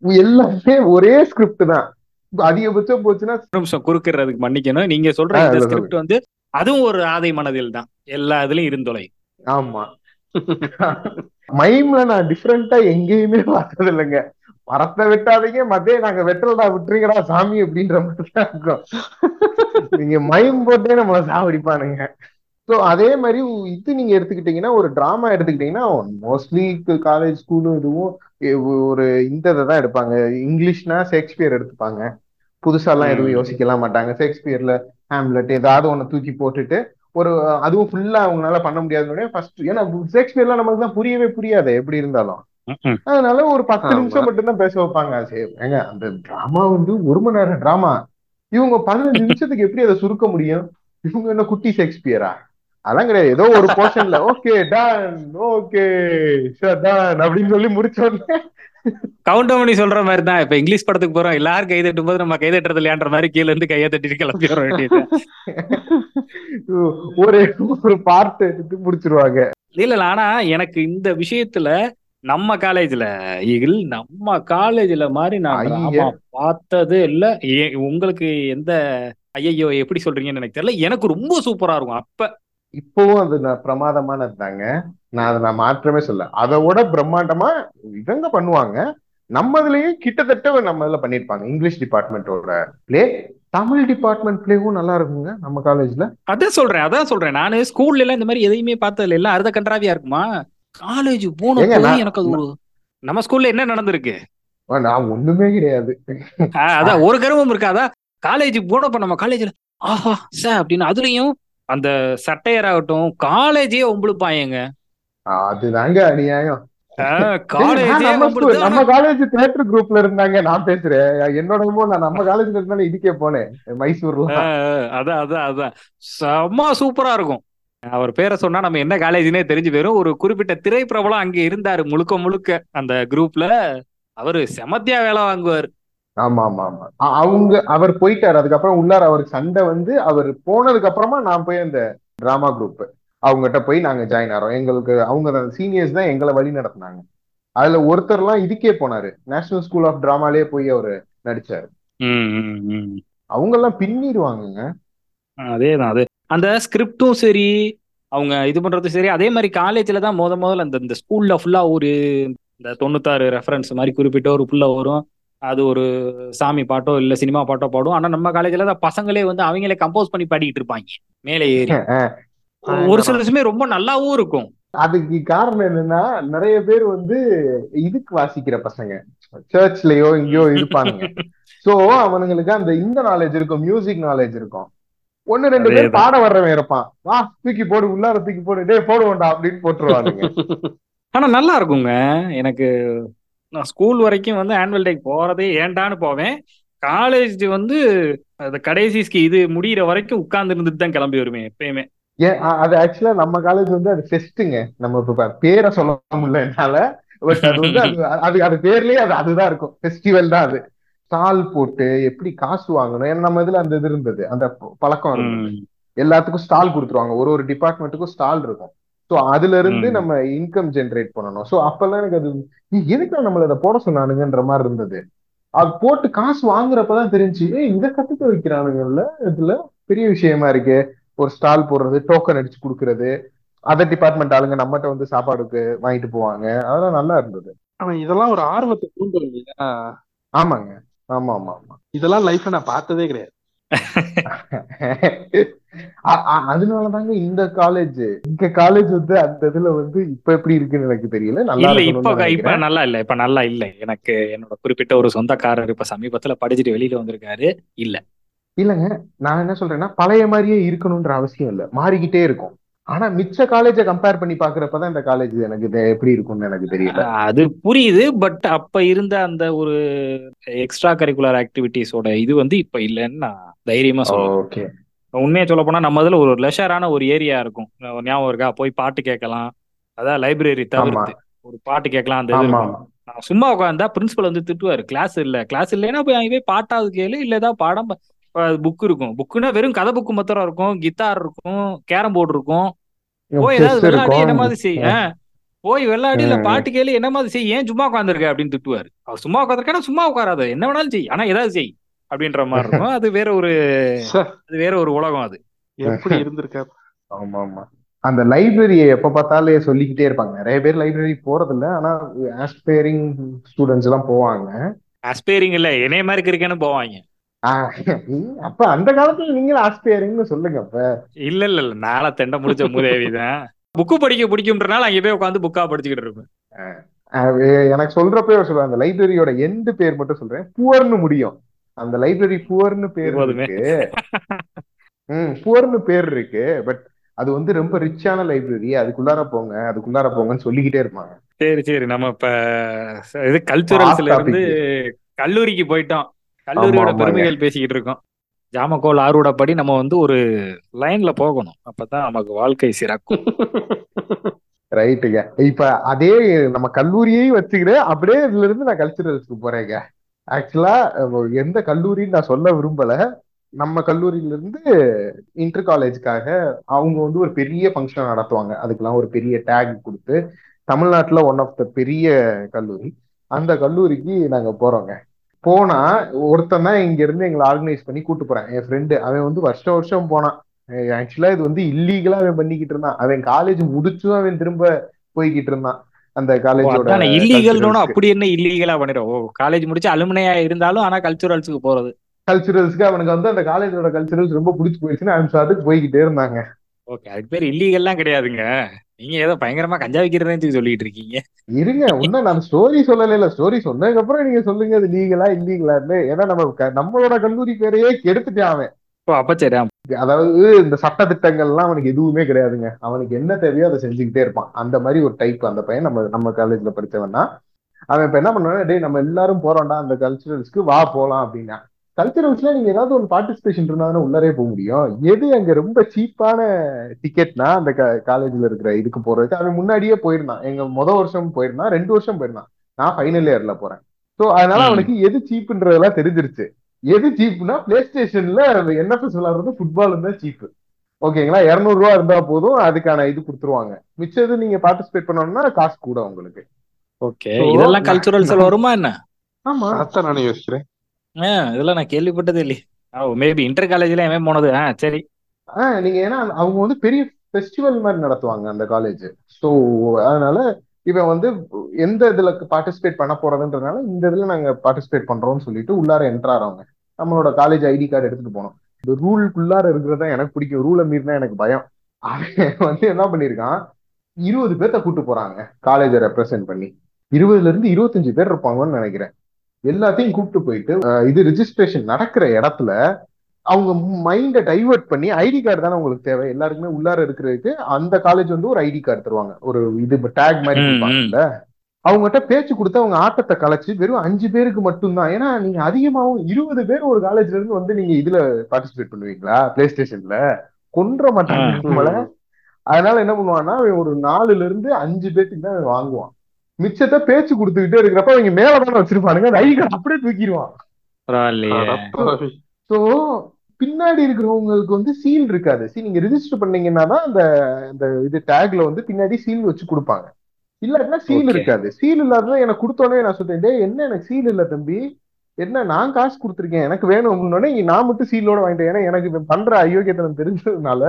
Speaker 2: எல்லாமே ஒரே ஸ்கிரிப்ட் தான். அதிகபட்சம் போச்சுன்னா
Speaker 1: ஒரு நிமிஷம் குறுக்கிறதுக்கு மன்னிக்கணும். நீங்க சொல்ற இந்த ஸ்கிரிப்ட் வந்து அதுவும் ஒரு ஆதை மனதில் தான். எல்லா இதுலயும் இருந்தொலை.
Speaker 2: ஆமா. மைம்ல நான் டிஃப்ரெண்டா எங்கேயுமே பார்த்தது இல்லைங்க மரத்தை வெட்டாதீங்க மதே நாங்க வெட்டலடா விட்டுறீங்கடா சாமி அப்படின்ற மாதிரி தான் இருக்கும். நீங்க மைம் போட்டே நம்மள சாவடிப்பானுங்க. ஸோ அதே மாதிரி இது நீங்க எடுத்துக்கிட்டீங்கன்னா ஒரு டிராமா எடுத்துக்கிட்டீங்கன்னா மோஸ்ட்லி காலேஜ் ஸ்கூலும் இதுவும் ஒரு இந்த இதை தான் எடுப்பாங்க. இங்கிலீஷ்னா ஷேக்ஸ்பியர் எடுத்துப்பாங்க. புதுசாலாம் எதுவும். யோசிக்கலாம் மாட்டாங்க. ஷேக்ஸ்பியர்ல ஹாம்லெட் ஏதாவது ஒண்ணு தூக்கி போட்டுட்டு ஒரு அதுவும் ஃபுல்லா அவங்களால பண்ண முடியாதுன்னு ஃபர்ஸ்ட் ஏன்னா ஷேக்ஸ்பியர்லாம் நமக்கு தான் புரியவே புரியாது எப்படி இருந்தாலும். அதனால ஒரு பத்து. நிமிஷம் மட்டும்தான் பேச வைப்பாங்க. சரி ஏங்க அந்த டிராமா வந்து ஒரு மணி நேரம் டிராமா இவங்க பதினஞ்சு நிமிஷத்துக்கு எப்படி அதை சுருக்க முடியும்? இவங்க என்ன குட்டி ஷேக்ஸ்பியரா அதெல்லாம் கிடையாது. ஏதோ ஒரு போர்ஷன்ல ஓகே டன் ஓகே டன் அப்படின்னு சொல்லி முடிச்ச உடனே.
Speaker 1: கவுண்ட் பண்ணி சொல்ற மாதிரி தான். இப்ப இங்கிலீஷ் படத்துக்கு போறோம். எல்லாரும் கை தட்டும் போது நம்ம கை தட்டுறது இல்லையான்ற மாதிரி கீழ இருந்து கையை தட்டிட்டு கிளம்பி வர வேண்டியது.
Speaker 2: ஒரு ஒரு பார்ட் எடுத்து முடிச்சிருவாங்க.
Speaker 1: இல்ல ஆனா எனக்கு இந்த விஷயத்துல நம்ம காலேஜ்ல ஈகிள் நம்ம காலேஜ்ல மாதிரி நான் பார்த்தது இல்ல. உங்களுக்கு எந்த ஐயோ எப்படி சொல்றீங்கன்னு எனக்கு தெரியல. எனக்கு ரொம்ப சூப்பரா இருக்கும். அப்ப
Speaker 2: இப்பவும் அது நான் பிரமாதமானது தாங்க நான் அதை நான் மாற்றமே சொல்ல அதை விட பிரம்மாண்டமா இவங்க பண்ணுவாங்க. நம்மதுலயும் கிட்டத்தட்ட நம்ம இதுல பண்ணிருப்பாங்க இங்கிலீஷ் டிபார்ட்மெண்ட்டோட பிளே தமிழ் டிபார்ட்மெண்ட் பிளேவும் நல்லா இருக்குங்க நம்ம காலேஜ்ல
Speaker 1: அதான் சொல்றேன் அதான் சொல்றேன். நானு ஸ்கூல்ல எல்லாம் இந்த மாதிரி எதையுமே பார்த்ததுல எல்லாம் அறுத கன்றாவியா இருக்குமா? காலேஜ் போன எனக்கு அது ஒரு நம்ம ஸ்கூல்ல என்ன நடந்திருக்கு?
Speaker 2: நான் ஒண்ணுமே கிடையாது.
Speaker 1: அதான் ஒரு கருவம் இருக்காதா காலேஜ் போனப்ப நம்ம காலேஜ்ல ஆஹா சார் அப்படின்னு அதுலயும் அந்த சட்டையராகட்டும் காலேஜே ஒம்பளுப்பாயங்க
Speaker 2: அதுதாங்க அநியாயம். நம்ம காலேஜ் தியேட்டர் குரூப்ல இருந்தாங்க நான் பேசுறேன் என்னோட நான் நம்ம காலேஜ்ல இருந்தாலும் இதுக்கே போனேன் மைசூர்ல
Speaker 1: அதான் அதான் அதான். செம்ம சூப்பரா இருக்கும். அவர் பேரை சொன்னா நம்ம என்ன காலேஜ்னே தெரிஞ்சு போயிரும். ஒரு குறிப்பிட்ட திரைப்பிரபலம் அங்க இருந்தாரு முழுக்க முழுக்க அந்த குரூப்ல அவரு செமத்தியா வேலை வாங்குவார்.
Speaker 2: ஆமா ஆமா ஆமா. அவங்க அவர் போயிட்டாரு. அதுக்கப்புறம் உள்ளார அவருக்கு சண்டை வந்து அவர் போனதுக்கு அப்புறமா நான் போய் அந்த டிராமா குரூப் அவங்ககிட்ட போய் நாங்க ஜாயின் ஆறோம். எங்களுக்கு அவங்க சீனியர்ஸ் தான் எங்களை வழி நடத்துனாங்க. அதுல ஒருத்தர்லாம் இதுக்கே போனாரு. நேஷனல் ஸ்கூல் ஆஃப் டிராமாலே போய் அவரு நடிச்சாரு. அவங்க எல்லாம் பின்னிடுவாங்கங்க.
Speaker 1: அதேதான் அது. அந்த ஸ்கிரிப்டும் சரி அவங்க இது பண்றதும் சரி அதே மாதிரி காலேஜ்ல தான் முத முதல்ல அந்த இந்த ஸ்கூல்ல ஃபுல்லா ஒரு இந்த தொண்ணூத்தாறு ரெஃபரன்ஸ் மாதிரி குறிப்பிட்ட ஒரு ஃபுல்லா வரும். அது ஒரு சாமி பாட்டோ இல்ல சினிமா பாட்டோ பாடும். ஆனா நம்ம காலேஜ்ல தான் பசங்களே வந்து அவங்களே கம்போஸ் பண்ணி பாடிட்டு இருப்பாங்க. மேலே ஏறி. ஒரு சில விஷயமே ரொம்ப நல்லாவும் இருக்கும்.
Speaker 2: அதுக்கு காரணம் என்னன்னா நிறைய பேர் வந்து இதுக்கு வாசிக்கிற பசங்க. சர்ச்லயோ இங்கேயோ இருப்பானுங்க. [laughs] சோ அவனுங்களுக்கு அந்த இந்த நாலேஜ் இருக்கும் மியூசிக் நாலேஜ் இருக்கும். ஒண்ணு ரெண்டு பேர். பாட வர்றவன் இருப்பான். வா தூக்கி போடு உள்ளார தூக்கி போடு டேய் போடுவோண்டா அப்படின்னு போட்டுருவானுங்க. [laughs]
Speaker 1: ஆனா நல்லா இருக்குங்க. எனக்கு நான் ஸ்கூல் வரைக்கும் வந்து ஆனுவல் டேக்கு போறதே ஏன்டான்னு போவேன். காலேஜ் வந்து அந்த கடைசி இது முடியிற வரைக்கும் உட்கார்ந்து இருந்துட்டு தான் கிளம்பி வருவேன் எப்பயுமே.
Speaker 2: ஏன் அது ஆக்சுவலா நம்ம காலேஜ் வந்து அது ஃபெஸ்ட்டுங்க நம்ம இப்ப பேரை சொல்ல முடியல என்னால. பட் அது வந்து அது அது அது பேர்லயே அது அதுதான் இருக்கும். ஃபெஸ்டிவல் தான் அது. ஸ்டால் போட்டு எப்படி காசு வாங்கணும்? ஏன்னா நம்ம இதுல அந்த இது இருந்தது. அந்த பழக்கம் இருந்தது. எல்லாத்துக்கும் ஸ்டால் கொடுத்துருவாங்க. ஒரு ஒரு டிபார்ட்மெண்ட்டுக்கும் ஸ்டால் இருக்கும். ஸோ அதுல இருந்து. நம்ம இன்கம் ஜென்ரேட் பண்ணணும். ஸோ அப்பெல்லாம் எனக்கு அது "ஏய், எதுக்கு நம்மள இதை போட சொன்னானுங்கன்ற மாதிரி இருந்தது. அது போட்டு காசு வாங்குறப்பதான் தெரிஞ்சு ஏய் இதை கத்துக்க வைக்கிறானுங்கல்ல? இதுல பெரிய விஷயமா இருக்கு. ஒரு ஸ்டால் போடுறது டோக்கன் அடிச்சு கொடுக்கறது அதர் டிபார்ட்மெண்ட் ஆளுங்க நம்மகிட்ட வந்து சாப்பாடுக்கு வாங்கிட்டு போவாங்க. அதெல்லாம் நல்லா இருந்தது.
Speaker 3: ஆனா இதெல்லாம் ஒரு ஆர்வத்தை தூண்டும் இல்லையா
Speaker 2: ஆமாங்க. ஆமா ஆமா ஆமா.
Speaker 3: இதெல்லாம் லைஃப்ல நான் பார்த்ததே கிடையாது. [laughs]
Speaker 2: அதனாலதாங்க இந்த காலேஜ் இந்த காலேஜ் வந்து அந்த இதுல வந்து இப்ப எப்படி இருக்குன்னு எனக்கு தெரியல. நல்லா
Speaker 1: இல்ல இப்ப இப்ப நல்லா இல்ல இப்ப நல்லா இல்ல. எனக்கு என்னோட குறிப்பிட்ட ஒரு சொந்தக்காரர் இப்ப சமீபத்துல படிச்சுட்டு வெளியில வந்திருக்காரு. இல்ல.
Speaker 2: இல்லங்க நான் என்ன சொல்றேன்னா பழைய மாதிரியே இருக்கணும்ன்ற அவசியம் இல்ல. மாறிக்கிட்டே இருக்கும். ஆனா மிச்ச காலேஜை கம்பேர் பண்ணி பாக்குறப்பதான் இந்த காலேஜ் எனக்கு எப்படி இருக்கும்னு எனக்கு தெரியல.
Speaker 1: அது புரியுது பட் அப்ப இருந்த அந்த ஒரு எக்ஸ்ட்ரா கரிக்குலர் ஆக்டிவிட்டிஸோட இது வந்து இப்ப இல்லைன்னு நான் தைரியமா சொல்லுவேன்
Speaker 2: ஓகே.
Speaker 1: உண்மையை சொல்ல போனா நம்ம இதுல ஒரு லெஷரான ஒரு ஏரியா இருக்கும். ஞாபகம் இருக்கா? போய் பாட்டு கேட்கலாம். அதான் லைப்ரரி தவிர்த்து. ஒரு பாட்டு கேட்கலாம் அந்த இது சும்மா உட்காந்தா பிரின்சிபல் வந்து திட்டுவாரு. கிளாஸ் இல்ல கிளாஸ் இல்லைன்னா போய் அங்கே போய் பாட்டாவது கேளு இல்ல ஏதாவது பாடம் புக் இருக்கும். புக்குன்னா வெறும் கதை புக்கு மாத்திரம் இருக்கும். கிட்டார் இருக்கும். கேரம் போர்டு இருக்கும். போய் ஏதாவது விளையாடி என்ன மாதிரி செய். ஆ, போய் விளையாடி இல்ல. பாட்டு கேளு என்ன மாதிரி செய். ஏன் சும்மா உட்காந்துருக்க அப்படின்னு திட்டுவாரு. அவர் சும்மா உட்காந்துருக்கா சும்மா உட்காராத. என்ன வேணாலும் செய். ஆனா ஏதாவது செய். அப்படின்ற மாதிரி [laughs] இருக்கும். அது வேற ஒரு அது வேற ஒரு உலகம் அது.
Speaker 3: எப்படி இருந்திருக்காரு?
Speaker 2: ஆமா ஆமா அந்த லைப்ரரியை எப்ப பார்த்தாலே சொல்லிக்கிட்டே இருப்பாங்க. நிறைய பேர் லைப்ரரி போறது இல்ல ஆனா ஆஸ்பைரிங் ஸ்டூடெண்ட்ஸ் எல்லாம் போவாங்க.
Speaker 1: அஸ்பைரிங் இல்ல. என்னைய மாதிரி இருக்கேன்னு போவாங்க.
Speaker 2: அப்ப அந்த காலத்துல நீங்களும் ஆஸ்பைரிங்னு சொல்லுங்க அப்ப.
Speaker 1: இல்ல இல்ல இல்ல நாளை தெண்ட முடிச்ச மூதேவி தான். புக்கு படிக்க பிடிக்கும்ன்றனால அங்கே போய் உட்காந்து புக்கா படிச்சுக்கிட்டு இருப்பேன்.
Speaker 2: எனக்கு சொல்றப்பே சொல்றேன் அந்த லைப்ரரியோட எண்டு பேர் மட்டும் சொல்றேன். புவர்னு முடியும். அந்த லைப்ரரி புவர்னு பேர். இருக்கு. ம் புவர்னு பேர் இருக்கு. பட் அது வந்து ரொம்ப ரிச்சான லைப்ரரி. அதுக்குள்ளார போங்க அதுக்குள்ளார போங்கன்னு சொல்லிக்கிட்டே இருப்பாங்க.
Speaker 1: சரி சரி. நம்ம இப்ப இது கல்ச்சுரல்ஸ்ல இருந்து கல்லூரிக்கு போயிட்டோம். கல்லூரியோட. பெருமைகள் பேசிக்கிட்டு இருக்கோம். ஜாமக்கோல் ஆர்வோட படி நம்ம வந்து ஒரு லைன்ல போகணும். அப்பதான் நமக்கு வாழ்க்கை சிறக்கும். [laughs]
Speaker 2: ரைட்டுங்க இப்ப அதே நம்ம கல்லூரியை வச்சுக்கிறேன் அப்படியே இதுல இருந்து நான் கல்ச்சுரல்ஸ்க்கு போறேங்க. ஆக்சுவலா எந்த கல்லூரின்னு நான் சொல்ல விரும்பல. நம்ம கல்லூரியில இருந்து இன்டர் காலேஜ்க்காக அவங்க வந்து ஒரு பெரிய ஃபங்க்ஷன் நடத்துவாங்க. அதுக்கெல்லாம் ஒரு பெரிய டேக் கொடுத்து தமிழ்நாட்டுல ஒன் ஆஃப் த பெரிய கல்லூரி. அந்த கல்லூரிக்கு நாங்க போறோங்க. போனா ஒருத்தன் தான் இங்க இருந்து எங்களை ஆர்கனைஸ் பண்ணி கூட்டு போறான். என் ஃப்ரெண்டு அவன் வந்து வருஷம் வருஷம் போனான். ஆக்சுவலா இது வந்து இல்லீகலா அவன் பண்ணிக்கிட்டு இருந்தான். அவன் காலேஜ் முடிச்சும் அவன் திரும்ப போய்கிட்டு இருந்தான். அந்த காலேஜோட
Speaker 1: இல்லீகல்னு
Speaker 2: கல்ச்சுரல்ஸ்க்கு
Speaker 1: அப்படி என்ன இல்லீகலா பண்ணிடும்? ஓ காலேஜ் முடிச்சு அலுமினையா இருந்தாலும் ஆனா கல்ச்சுரல்ஸுக்கு போறது.
Speaker 2: கல்ச்சுரல்ஸ்க்கு அவனுக்கு வந்து அந்த காலேஜோட கல்ச்சுரல்ஸ் ரொம்ப பிடிச்சி போயிடுச்சுன்னு அவன் சாட்டுக்கு போய்கிட்டே இருந்தாங்க.
Speaker 1: ஓகே அதுக்கு பேர் இல்லீகல்லாம் கிடையாதுங்க. நீங்க ஏதோ பயங்கரமா கஞ்சா வைக்கிறதுன்னு சொல்லிட்டு இருக்கீங்க.
Speaker 2: இருங்க இன்னும் நான் ஸ்டோரி சொல்லல இல்ல ஸ்டோரி சொன்னதுக்கு அப்புறம் நீங்க சொல்லுங்க அது லீகலா இல்லீகலான்னு ஏன்னா நம்ம நம்மளோட கல்லூரி பேரையே கெடுத்துட்டான் அவன்.
Speaker 1: அப்ப சரி.
Speaker 2: அதாவது இந்த சட்ட திட்டங்கள்லாம் அவனுக்கு எதுவுமே கிடையாதுங்க. அவனுக்கு என்ன தேவையோ அதை செஞ்சுக்கிட்டே இருப்பான். அந்த மாதிரி ஒரு டைப் அந்த பையன் நம்ம நம்ம காலேஜ்ல படிச்சவன் தான். அவன் இப்ப என்ன பண்ணுவான் டேய் நம்ம எல்லாரும் போறோம்டா அந்த கல்ச்சுரல்ஸ்க்கு வா போலாம் அப்படின்னா. கல்ச்சுரல்ஸ்ல நீங்க ஏதாவது ஒரு பார்ட்டிசிபேஷன் இருந்தாலும் உள்ளரே போக முடியும். எது அங்க ரொம்ப சீப்பான டிக்கெட்னா அந்த காலேஜ்ல இருக்கிற இதுக்கு போறதுக்கு அவன் முன்னாடியே போயிருந்தான். எங்க முத வருஷம் போயிருந்தான் ரெண்டு வருஷம் போயிருந்தான். நான் ஃபைனல் இயர்ல போறேன். சோ அதனால. அவனுக்கு எது சீப்புன்றதெல்லாம் தெரிஞ்சிருச்சு. எது சீப்னா பிளே ஸ்டேஷன்ல என்எஃப்எஸ் விளையாடுறது ஃபுட்பால் தான் சீப் ஓகேங்களா? இருநூறு ரூபா இருந்தா போதும் அதுக்கான இது கொடுத்துருவாங்க. மிச்சது நீங்க பார்ட்டிசிபேட் பண்ணணும்னா காசு கூட உங்களுக்கு.
Speaker 1: ஓகே. இதெல்லாம்
Speaker 2: நான்-
Speaker 1: கல்ச்சுரல்ஸ்ல
Speaker 2: நான்-
Speaker 1: வருமா என்ன?
Speaker 2: ஆமா.
Speaker 3: நானும் யோசிக்கிறேன்.
Speaker 1: இதெல்லாம் நான் கேள்விப்பட்டதே இல்லையே. ஓ மேபி இன்டர் காலேஜ்ல எவன் போனது. ஆ சரி.
Speaker 2: ஆஹ் நீங்க ஏன்னா அவங்க வந்து பெரிய ஃபெஸ்டிவல் மாதிரி நடத்துவாங்க அந்த காலேஜ் ஸோ அதனால இவன் வந்து எந்த இதுல பார்ட்டிசிபேட் பண்ண போறதுன்றதுனால இந்த இதுல நாங்க பார்ட்டிசிபேட் பண்றோம்னு சொல்லிட்டு உள்ளார என்ட்ரு ஆறவங்க. நம்மளோட காலேஜ் ஐடி கார்டு எடுத்துட்டு போனோம். இந்த ரூலுக்குள்ளார இருக்கிறது தான் எனக்கு பிடிக்கும். ரூலை மீறினா எனக்கு பயம். அவன் வந்து என்ன பண்ணிருக்கான்? இருபது பேர்த்த கூட்டு போறாங்க. காலேஜை ரெப்ரசென்ட் பண்ணி. இருபதுல இருந்து இருபத்தஞ்சு பேர் இருப்பாங்கன்னு நினைக்கிறேன். எல்லாத்தையும் கூப்பிட்டு போயிட்டு இது ரிஜிஸ்ட்ரேஷன் நடக்கிற இடத்துல அவங்க மைண்டை டைவர்ட் பண்ணி ஐடி கார்டு தானே உங்களுக்கு தேவை. எல்லாருக்குமே உள்ளார இருக்கிறதுக்கு அந்த காலேஜ் வந்து ஒரு ஐடி கார்டு தருவாங்க. ஒரு இது டேக் மாதிரி. கொடுப்பாங்கல்ல. அவங்ககிட்ட பேச்சு கொடுத்து அவங்க ஆட்டத்தை கலைச்சு வெறும் அஞ்சு பேருக்கு மட்டும்தான். ஏன்னா நீங்க அதிகமாவும் இருபது பேர் ஒரு காலேஜ்ல இருந்து வந்து நீங்க இதுல பார்ட்டிசிபேட் பண்ணுவீங்களா? பிளே ஸ்டேஷன்ல கொன்ற மாட்டாங்க அதனால என்ன பண்ணுவான்னா ஒரு நாலுல இருந்து அஞ்சு பேத்துக்கு தான் வாங்குவான். மிச்சத்தை பேச்சு கொடுத்துக்கிட்டே இருக்கிறப்ப அவங்க மேலதானே வச்சிருப்பானுங்க. கார்டு அப்படியே தூக்கிடுவான். சோ பின்னாடி இருக்கிறவங்களுக்கு வந்து சீல் இருக்காது. சீ நீங்க ரெஜிஸ்டர் பண்ணீங்கன்னா தான் அந்த அந்த இது டேக்ல வந்து பின்னாடி சீல் வச்சு கொடுப்பாங்க. இல்லாட்டினா சீல். இருக்காது. சீல் இல்லாத எனக்கு கொடுத்தோடனே நான் சொல்றேன் டேய் என்ன எனக்கு சீல் இல்ல தம்பி? என்ன நான் காசு கொடுத்துருக்கேன். எனக்கு வேணும். அப்படின்னோடனே நான் மட்டும் சீலோட வாங்கிட்டேன். ஏன்னா எனக்கு பண்ற அயோக்கியத்தனம் தெரிஞ்சதுனால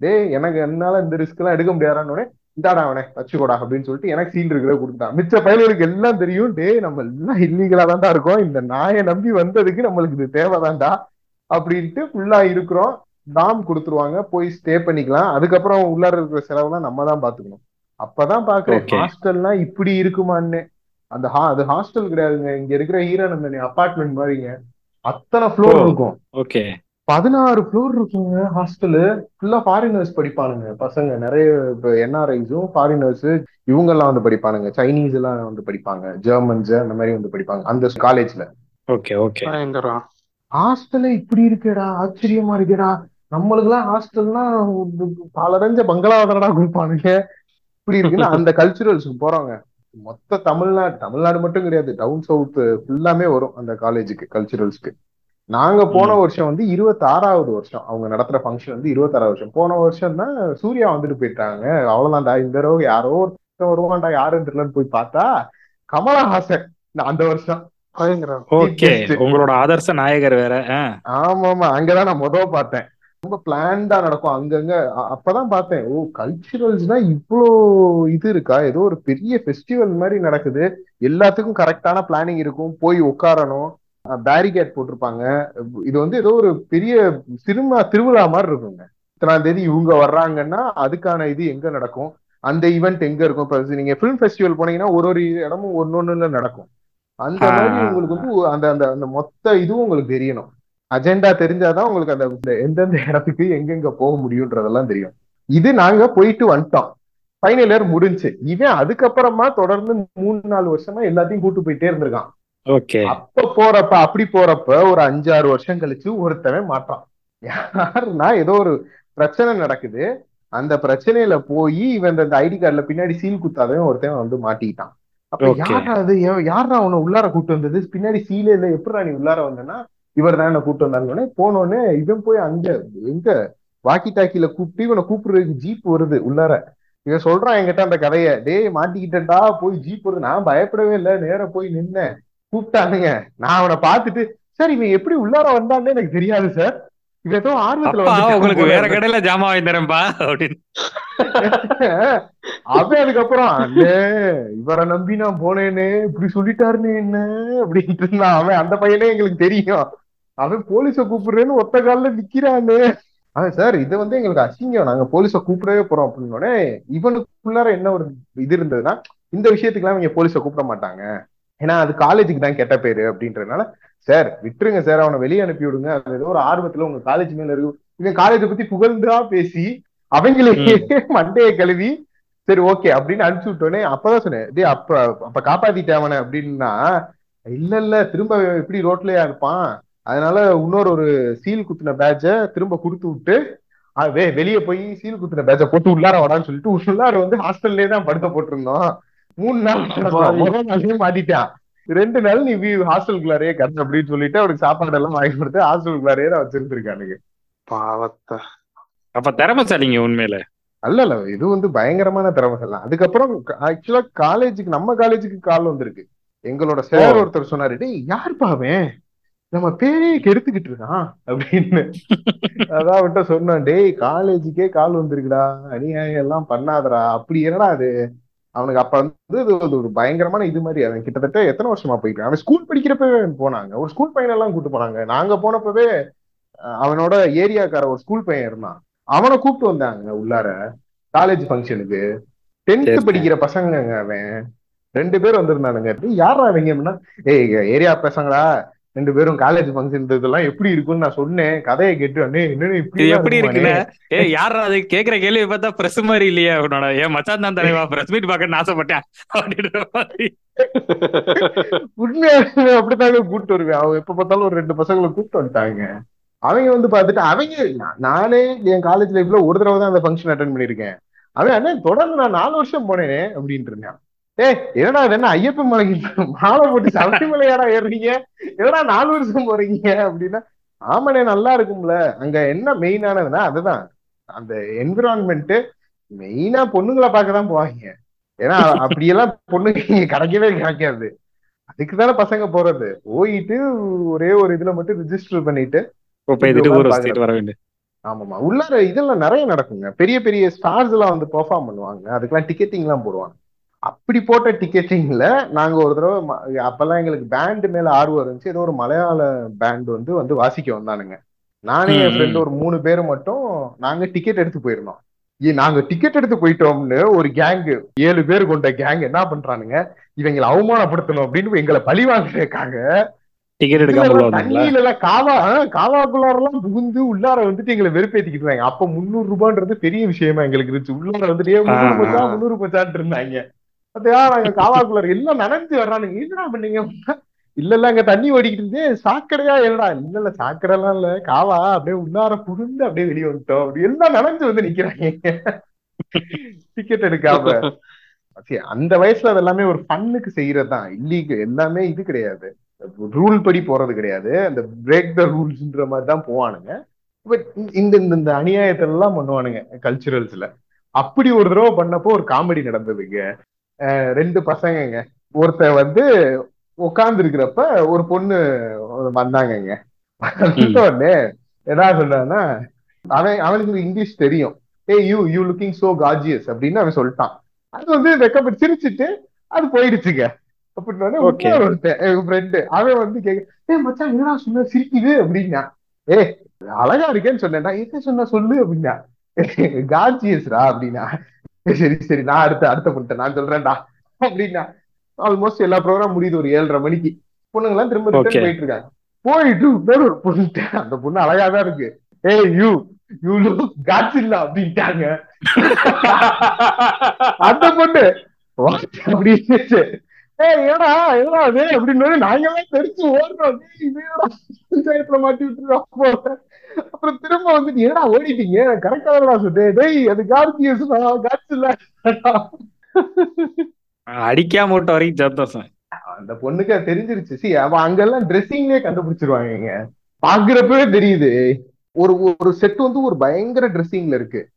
Speaker 2: டேய் எனக்கு என்னால இந்த ரிஸ்க் எல்லாம் எடுக்க முடியாதான்னு இந்தாடா அவனே வச்சுக்கோடா அப்படின்னு சொல்லிட்டு எனக்கு சீல் இருக்கிறத கொடுத்தான் மிச்ச பயலுக்கு எல்லாம் தெரியும் டேய் நம்ம எல்லாம் இல்லீகலா தான்டா இருக்கோம். இந்த நாயை நம்பி வந்ததுக்கு நம்மளுக்கு இது தேவைதான்டா அப்படின்ட்டு ஃபுல்லா இருக்கிறோம். டாம் கொடுத்துருவாங்க போய் ஸ்டே பண்ணிக்கலாம். அதுக்கப்புறம் உள்ளார இருக்கிற செலவெல்லாம் நம்ம தான் பாத்துக்கணும் அப்பதான் பாக்குறேன். ஹாஸ்டல்னா இப்படி இருக்குமான்னு. அந்த ஹா அது ஹாஸ்டல் கிடையாதுங்க. இங்க இருக்கிற ஹீரானந்தனி அபார்ட்மெண்ட் மாதிரிங்க. அத்தனை ஃப்ளோர். இருக்கும்.
Speaker 1: ஓகே
Speaker 2: பதினாறு ஃப்ளோர் இருக்குங்க ஹாஸ்டலு ஃபுல்லா ஃபாரினர்ஸ் படிப்பானுங்க. பசங்க நிறைய இப்போ என்ஆர்ஐஸும் ஃபாரினர்ஸ் இவங்க எல்லாம் வந்து படிப்பானுங்க. சைனீஸ் எல்லாம் வந்து படிப்பாங்க. ஜெர்மன்ஸ் அந்த மாதிரி வந்து படிப்பாங்க. அந்த காலேஜ்ல
Speaker 1: ஓகே ஓகே
Speaker 2: ஹாஸ்டல்ல இப்படி இருக்கேடா ஆச்சரியமா இருக்கேடா. நம்மளுக்கெல்லாம் ஹாஸ்டல்னா பலரஞ்ச பங்களாவதனடா கொடுப்பானுங்க. இப்படி இருக்குன்னா அந்த கல்ச்சுரல்ஸ்க்கு போறோங்க. மொத்த தமிழ்நாடு தமிழ்நாடு மட்டும் கிடையாது. டவுன் சவுத் ஃபுல்லாமே வரும் அந்த காலேஜுக்கு கல்ச்சுரல்ஸ்க்கு நாங்க போன. வருஷம் வந்து இருபத்தாறாவது வருஷம். அவங்க நடத்துற ஃபங்க்ஷன் வந்து இருபத்தாறாவது வருஷம். போன வருஷம் தான் சூர்யா வந்துட்டு போயிட்டாங்க. அவ்வளவுதான்டா இந்த தடவை யாரோ ஒருத்தன் வருவான்டா யாருன்னு தெரியலன்னு போய் பார்த்தா கமலஹாசன். அந்த வருஷம்.
Speaker 1: ஓகே. உங்களோட ஆதர்ச நாயகர் வேற.
Speaker 2: ஆமா ஆமா அங்கதான் நான் முத பார்த்தேன். ரொம்ப பிளான்டா நடக்கும். அங்கங்க அப்பதான் பார்த்தேன். ஓ கல்ச்சுரல்ஸ்னா இவ்வளோ இது இருக்கா? ஏதோ ஒரு பெரிய ஃபெஸ்டிவல் மாதிரி நடக்குது. எல்லாத்துக்கும் கரெக்டான பிளானிங் இருக்கும். போய் உட்காரணும். பேரிகேட் போட்டிருப்பாங்க. இது வந்து ஏதோ ஒரு பெரிய சினிமா திருவிழா மாதிரி இருக்குங்க. இத்தனாம் தேதி இவங்க வர்றாங்கன்னா அதுக்கான இது எங்க நடக்கும்? அந்த ஈவெண்ட் எங்க இருக்கும்? இப்ப நீங்க ஃபிலிம் ஃபெஸ்டிவல் போனீங்கன்னா ஒரு ஒரு இடமும் ஒன்னொன்னுல நடக்கும். அந்த மாதிரி உங்களுக்கு வந்து அந்த அந்த அந்த மொத்த இதுவும் உங்களுக்கு தெரியணும். அஜெண்டா தெரிஞ்சாதான் உங்களுக்கு அந்த எந்தெந்த இடத்துக்கு எங்கெங்க போக முடியுன்றதெல்லாம் தெரியும். இது நாங்க போயிட்டு வந்துட்டோம். ஃபைனல் இயர் முடிஞ்சு. இவன் அதுக்கப்புறமா தொடர்ந்து மூணு நாலு வருஷமா எல்லாத்தையும் கூட்டு போயிட்டே இருந்திருக்கான். அப்ப போறப்ப அப்படி போறப்ப ஒரு அஞ்சாறு வருஷம் கழிச்சு ஒருத்தவன் மாட்டான். யாருன்னா ஏதோ ஒரு பிரச்சனை நடக்குது. அந்த பிரச்சனையில போய் இவன் இந்த ஐடி கார்டுல பின்னாடி சீல் குத்தாதவன் ஒருத்தன் வந்து மாட்டிக்கிட்டான். அப்ப. யாரா அது? யாரா அவனை உள்ளார கூட்டு வந்தது? பின்னாடி சீலே இல்ல. எப்படிடா நீ உள்ளார வந்தனா இவர் தான் என்ன கூட்டு வந்தாருன்னு போனோடனே இவன் போய் அங்க எங்க? வாக்கி டாக்கில கூப்பிட்டு இவனை கூப்பிடுறதுக்கு ஜீப் வருது உள்ளார. இவன் சொல்றான் என்கிட்ட அந்த கதைய டேய் மாட்டிக்கிட்டேன்டா போய் ஜீப் வருது. நான் பயப்படவே இல்லை. நேரா போய் நின்னேன். கூப்பிட்டானுங்க. நான் அவனை பார்த்துட்டு சார் இவன் எப்படி உள்ளார வந்தான்னு எனக்கு தெரியாது சார். இது ஏதோ ஆர்வத்துல
Speaker 1: உங்களுக்கு வேற. கடையில ஜாமான் வாங்கி தரேன்பா அப்படின்னு. [laughs]
Speaker 2: அவன் அதுக்கப்புறம் இவரை நம்பி நான் போனேனே இப்படி சொல்லிட்டாருன்னு என்ன? அப்படின்ட்டு இருந்தான். அவன் அந்த பையனே எங்களுக்கு தெரியும். அவன் போலீஸ கூப்பிடுறேன்னு ஒத்த கால்ல நிக்கிறானே. அவன் சார் இது வந்து எங்களுக்கு அசிங்கம். நாங்க போலீஸ கூப்பிடவே போறோம். அப்படின்னோடனே இவனுக்குள்ளார என்ன ஒரு இது இருந்ததுன்னா இந்த விஷயத்துக்குலாம் இவங்க போலீஸ கூப்பிட மாட்டாங்க. ஏன்னா அது காலேஜுக்கு தான் கெட்ட பேரு அப்படின்றதுனால சார் விட்டுருங்க சார் அவனை வெளியே அனுப்பி விடுங்க அது ஏதோ ஒரு ஆர்வத்துல உங்க காலேஜ் மேல இருக்கு. இவன் காலேஜை பத்தி புகழ்ந்தா பேசி அவங்களே மண்டையை கழுவி சரி ஓகே அப்படின்னு அனுப்பிச்சு விட்டோன்னே அப்பதான் சொன்னேன் அப்ப அப்ப காப்பாத்திட்டே அவனை அப்படின்னா இல்ல இல்ல திரும்ப எப்படி ரோட்லயா இருப்பான்? அதனால இன்னொரு ஒரு சீல் குத்துன பேட்ச திரும்ப கொடுத்து விட்டு வெளிய போய் சீல் குத்துன பேட்ச போட்டு உள்ளார வாடான்னு சொல்லிட்டு உள்ளார வந்து ஹாஸ்டல்லே தான் படுத்த போட்டிருந்தோம். மூணு நாள் மாட்டிட்டான். ரெண்டு நாள் நீ ஹாஸ்டலுக்குள்ளாரே கட்டு அப்படின்னு சொல்லிட்டு அவனுக்கு சாப்பாடு எல்லாம் வாங்கி கொடுத்து ஹாஸ்டலுக்குள்ளாரே தான் வச்சிருந்திருக்கானுங்க
Speaker 3: பாவத்தை.
Speaker 1: அப்ப திறமைசாலிங்க உண்மையில.
Speaker 2: அல்ல இல்ல இது வந்து பயங்கரமான தான். அதுக்கப்புறம் ஆக்சுவலா காலேஜுக்கு நம்ம காலேஜுக்கு கால் வந்திருக்கு. எங்களோட சார். ஒருத்தர் சொன்னாரு டேய் யாருப்பா அவன்? நம்ம பேரே கெடுத்துக்கிட்டு இருக்கான். அப்படின்னு. அதான் அவன்கிட்ட சொன்னான் டேய் காலேஜுக்கே கால் வந்திருக்குடா. அநியாயம் எல்லாம் பண்ணாதடா. அப்படி என்னடா அது அவனுக்கு அப்ப வந்து இது ஒரு பயங்கரமான இது மாதிரி அவன் கிட்டத்தட்ட எத்தனை வருஷமா போயிட்டு அவன் ஸ்கூல் படிக்கிறப்பவே போனாங்க. ஒரு ஸ்கூல் பையன் எல்லாம் கூட்டு போனாங்க. நாங்க போனப்பவே அவனோட ஏரியாக்கார ஒரு ஸ்கூல் பையன் இருந்தான். அவனை கூப்பிட்டு வந்தாங்க உள்ளார. காலேஜ் ஃபங்க்ஷனுக்கு டென்த்
Speaker 1: சரி.
Speaker 2: படிக்கிற பசங்கங்க அவன். ரெண்டு பேர் வந்திருந்தானுங்க. யாரா அவங்க ஏய் ஏரியா பசங்களா? ரெண்டு பேரும் காலேஜ் ஃபங்க்ஷன் இதெல்லாம் எப்படி இருக்கும்னு நான் சொன்னேன். கதையை கேட்டு என்னன்னு இப்படி
Speaker 1: எப்படி? இருக்குல்ல? ஏ யாரா அது? கேக்குற கேள்வி பார்த்தா பிரஸ் மாதிரி இல்லையா. அவனோட ஏன் மச்சான் தான் தலைவா. பிரஸ் மீட் பார்க்கணும்னு ஆசைப்பட்டேன். அப்படின்ற மாதிரி.
Speaker 2: உண்மையாலுமே அப்படித்தாங்க கூப்பிட்டு வருவேன். அவங்க எப்ப பார்த்தாலும் ஒரு ரெண்டு பசங்களை கூப்பிட்டு வந்துட்டாங்க. அவங்க வந்து பார்த்துட்டு அவங்க நானே என் காலேஜ் லைஃப்ல ஒரு தடவை தான் அந்த ஃபங்க்ஷன் அட்டன் பண்ணிருக்கேன் அவன் அண்ணே தொடர்ந்து நான் நாலு வருஷம் போனேனே அப்படின்ட்டு இருந்தான். ஏய் என்னடா என்ன ஐயப்பன் மலைக்கு மாலை போட்டு சபரிமலையாடா ஏறுறீங்க? என்னடா நாலு வருஷம் போறீங்க? அப்படின்னா ஆமாண்ணே நல்லா இருக்கும்ல. அங்க என்ன மெயினானதுன்னா அதுதான். அந்த என்விரான்மெண்ட் மெயினா பொண்ணுங்களை பார்க்க தான் போவாங்க. ஏன்னா அப்படியெல்லாம் பொண்ணுங்க இங்க கிடைக்கவே கிடைக்காது. அதுக்கு தானே பசங்க போறது. போயிட்டு ஒரே ஒரு இதுல மட்டும் ரிஜிஸ்டர் பண்ணிட்டு ஆமாமா உள்ளார இதெல்லாம் நிறைய நடக்குங்க. பெரிய பெரிய ஸ்டார்ஸ் எல்லாம் வந்து பெர்ஃபார்ம் பண்ணுவாங்க. அதுக்கெல்லாம் டிக்கெட்டிங் எல்லாம் போடுவாங்க. அப்படி போட்ட டிக்கெட்டிங்ல நாங்க ஒரு தடவை அப்பெல்லாம் எங்களுக்கு பேண்ட் மேல ஆர்வம் இருந்துச்சு. ஏதோ ஒரு மலையாள பேண்ட் வந்து வந்து வாசிக்க வந்தானுங்க. நானே என். ஃப்ரெண்டு ஒரு மூணு பேர் மட்டும் நாங்க டிக்கெட் எடுத்து போயிருந்தோம். நாங்க டிக்கெட் எடுத்து போயிட்டோம்னு ஒரு கேங் ஏழு பேர் கொண்ட கேங் என்ன பண்றானுங்க? இவங்களை அவமானப்படுத்தணும் அப்படின்னு எங்களை பழி வாங்குறதுக்காக
Speaker 1: டிக்கெட் எடுக்காம
Speaker 2: தண்ணியில எல்லாம் காவா காவாக்குள்ளார எல்லாம் புகுந்து உள்ளார வந்துட்டு எங்களை வெறுப்பேத்திக்கிட்டு இருந்தாங்க. அப்ப முந்நூறு ரூபான்றது பெரிய விஷயமா எங்களுக்கு இருந்துச்சு. உள்ளார வந்துட்டு "ஏய், முந்நூறு பச்சா. முந்நூறு பச்சான்ட்டு இருந்தாங்க. அதையா நாங்க காவாக்குள்ளார எல்லாம் நனைஞ்சு வர்றானுங்க என்னடா பண்ணீங்க? இல்ல இல்ல அங்க தண்ணி ஓடிக்கிட்டு இருந்து சாக்கடையா? என்னடா இல்ல இல்ல சாக்கடை எல்லாம் இல்ல. காவா அப்படியே உள்ளார புகுந்து அப்படியே வெளியே வந்துட்டோம். அப்படி எல்லாம் நனைஞ்சு வந்து நிக்கிறாங்க. டிக்கெட் எடுக்காம. அந்த வயசுல அது எல்லாமே ஒரு ஃபன்னுக்கு செய்யறது தான் இல்லீக எல்லாமே இது கிடையாது. ரூல் படி போறது கிடையாது. அந்த பிரேக் த ரூல்ஸ்ன்ற மாதிரி தான் போவானுங்க. பட் இந்த இந்த இந்த அநியாயத்தை எல்லாம் பண்ணுவானுங்க கல்ச்சுரல்ஸ்ல அப்படி ஒரு தடவை பண்ணப்போ ஒரு காமெடி நடந்ததுங்க. ரெண்டு பசங்கங்க. ஒருத்தன் வந்து உட்கார்ந்து இருக்கிறப்ப ஒரு பொண்ணு வந்தாங்கங்க. வந்த உடனே என்ன சொன்னான்னா அவன் அவனுக்கு இங்கிலீஷ் தெரியும். Hey you you looking so gorgeous அப்படின்னு அவன் சொல்லிட்டான். அது வந்து வெக்கப்பட்டு சிரிச்சிட்டு அது போயிடுச்சுங்க. இன்னொரு ஒருத்தன் ஃப்ரெண்டு அவன் வந்து கேட்க ஏ மச்சான் என்னடா சொன்ன? சிரிக்குது? அப்படின்னா ஏ அழகா இருக்கேன்னு சொன்னேன்டா. என்ன சொன்ன? சொல்லு அப்படின்னா காஜியஸ்ரா அப்படின்னா "ஏய், சரி சரி நான் அடுத்த அடுத்த பொண்ணு நான் சொல்றேன்டா. அப்படின்னா ஆல்மோஸ்ட் எல்லா ப்ரோக்ராம் முடியுது ஒரு ஏழரை மணிக்கு. பொண்ணுங்கெல்லாம் திரும்ப. ரிட்டர்ன் போயிட்டு இருக்காங்க போயிட்டு இன்னொரு ஒரு பொண்ணு அந்த பொண்ணு அழகா தான் இருக்கு. ஏய் யூ யூ லுக் காட்ஸ் இல்ல அப்படின்ட்டாங்க. அந்த பொண்ணு? அப்படின்னு ஏடா ஏடா அது? அப்படின்னு நாங்க எல்லாம் தெரிச்சு ஓடுறோம் "டேய், இது என்னடா பஞ்சாயத்துல மாட்டி விட்டுருக்கோம் போல." அப்புறம் திரும்ப வந்து ஏடா ஓடிட்டீங்க? கரெக்டா டேய் அது கார்த்தியஸ் காட்ஸ் இல்ல.
Speaker 1: அடிக்காம விட்ட வரைக்கும் சந்தோஷம்
Speaker 2: அந்த பொண்ணுக்கு தெரிஞ்சிருச்சு. சி அவ அங்கெல்லாம் ட்ரெஸ்ஸிங்லயே கண்டுபிடிச்சிருவாங்க பாக்குறப்பவே தெரியுது. ஒரு ஒரு செட் வந்து ஒரு பயங்கர ட்ரெஸ்ஸிங்ல இருக்கு.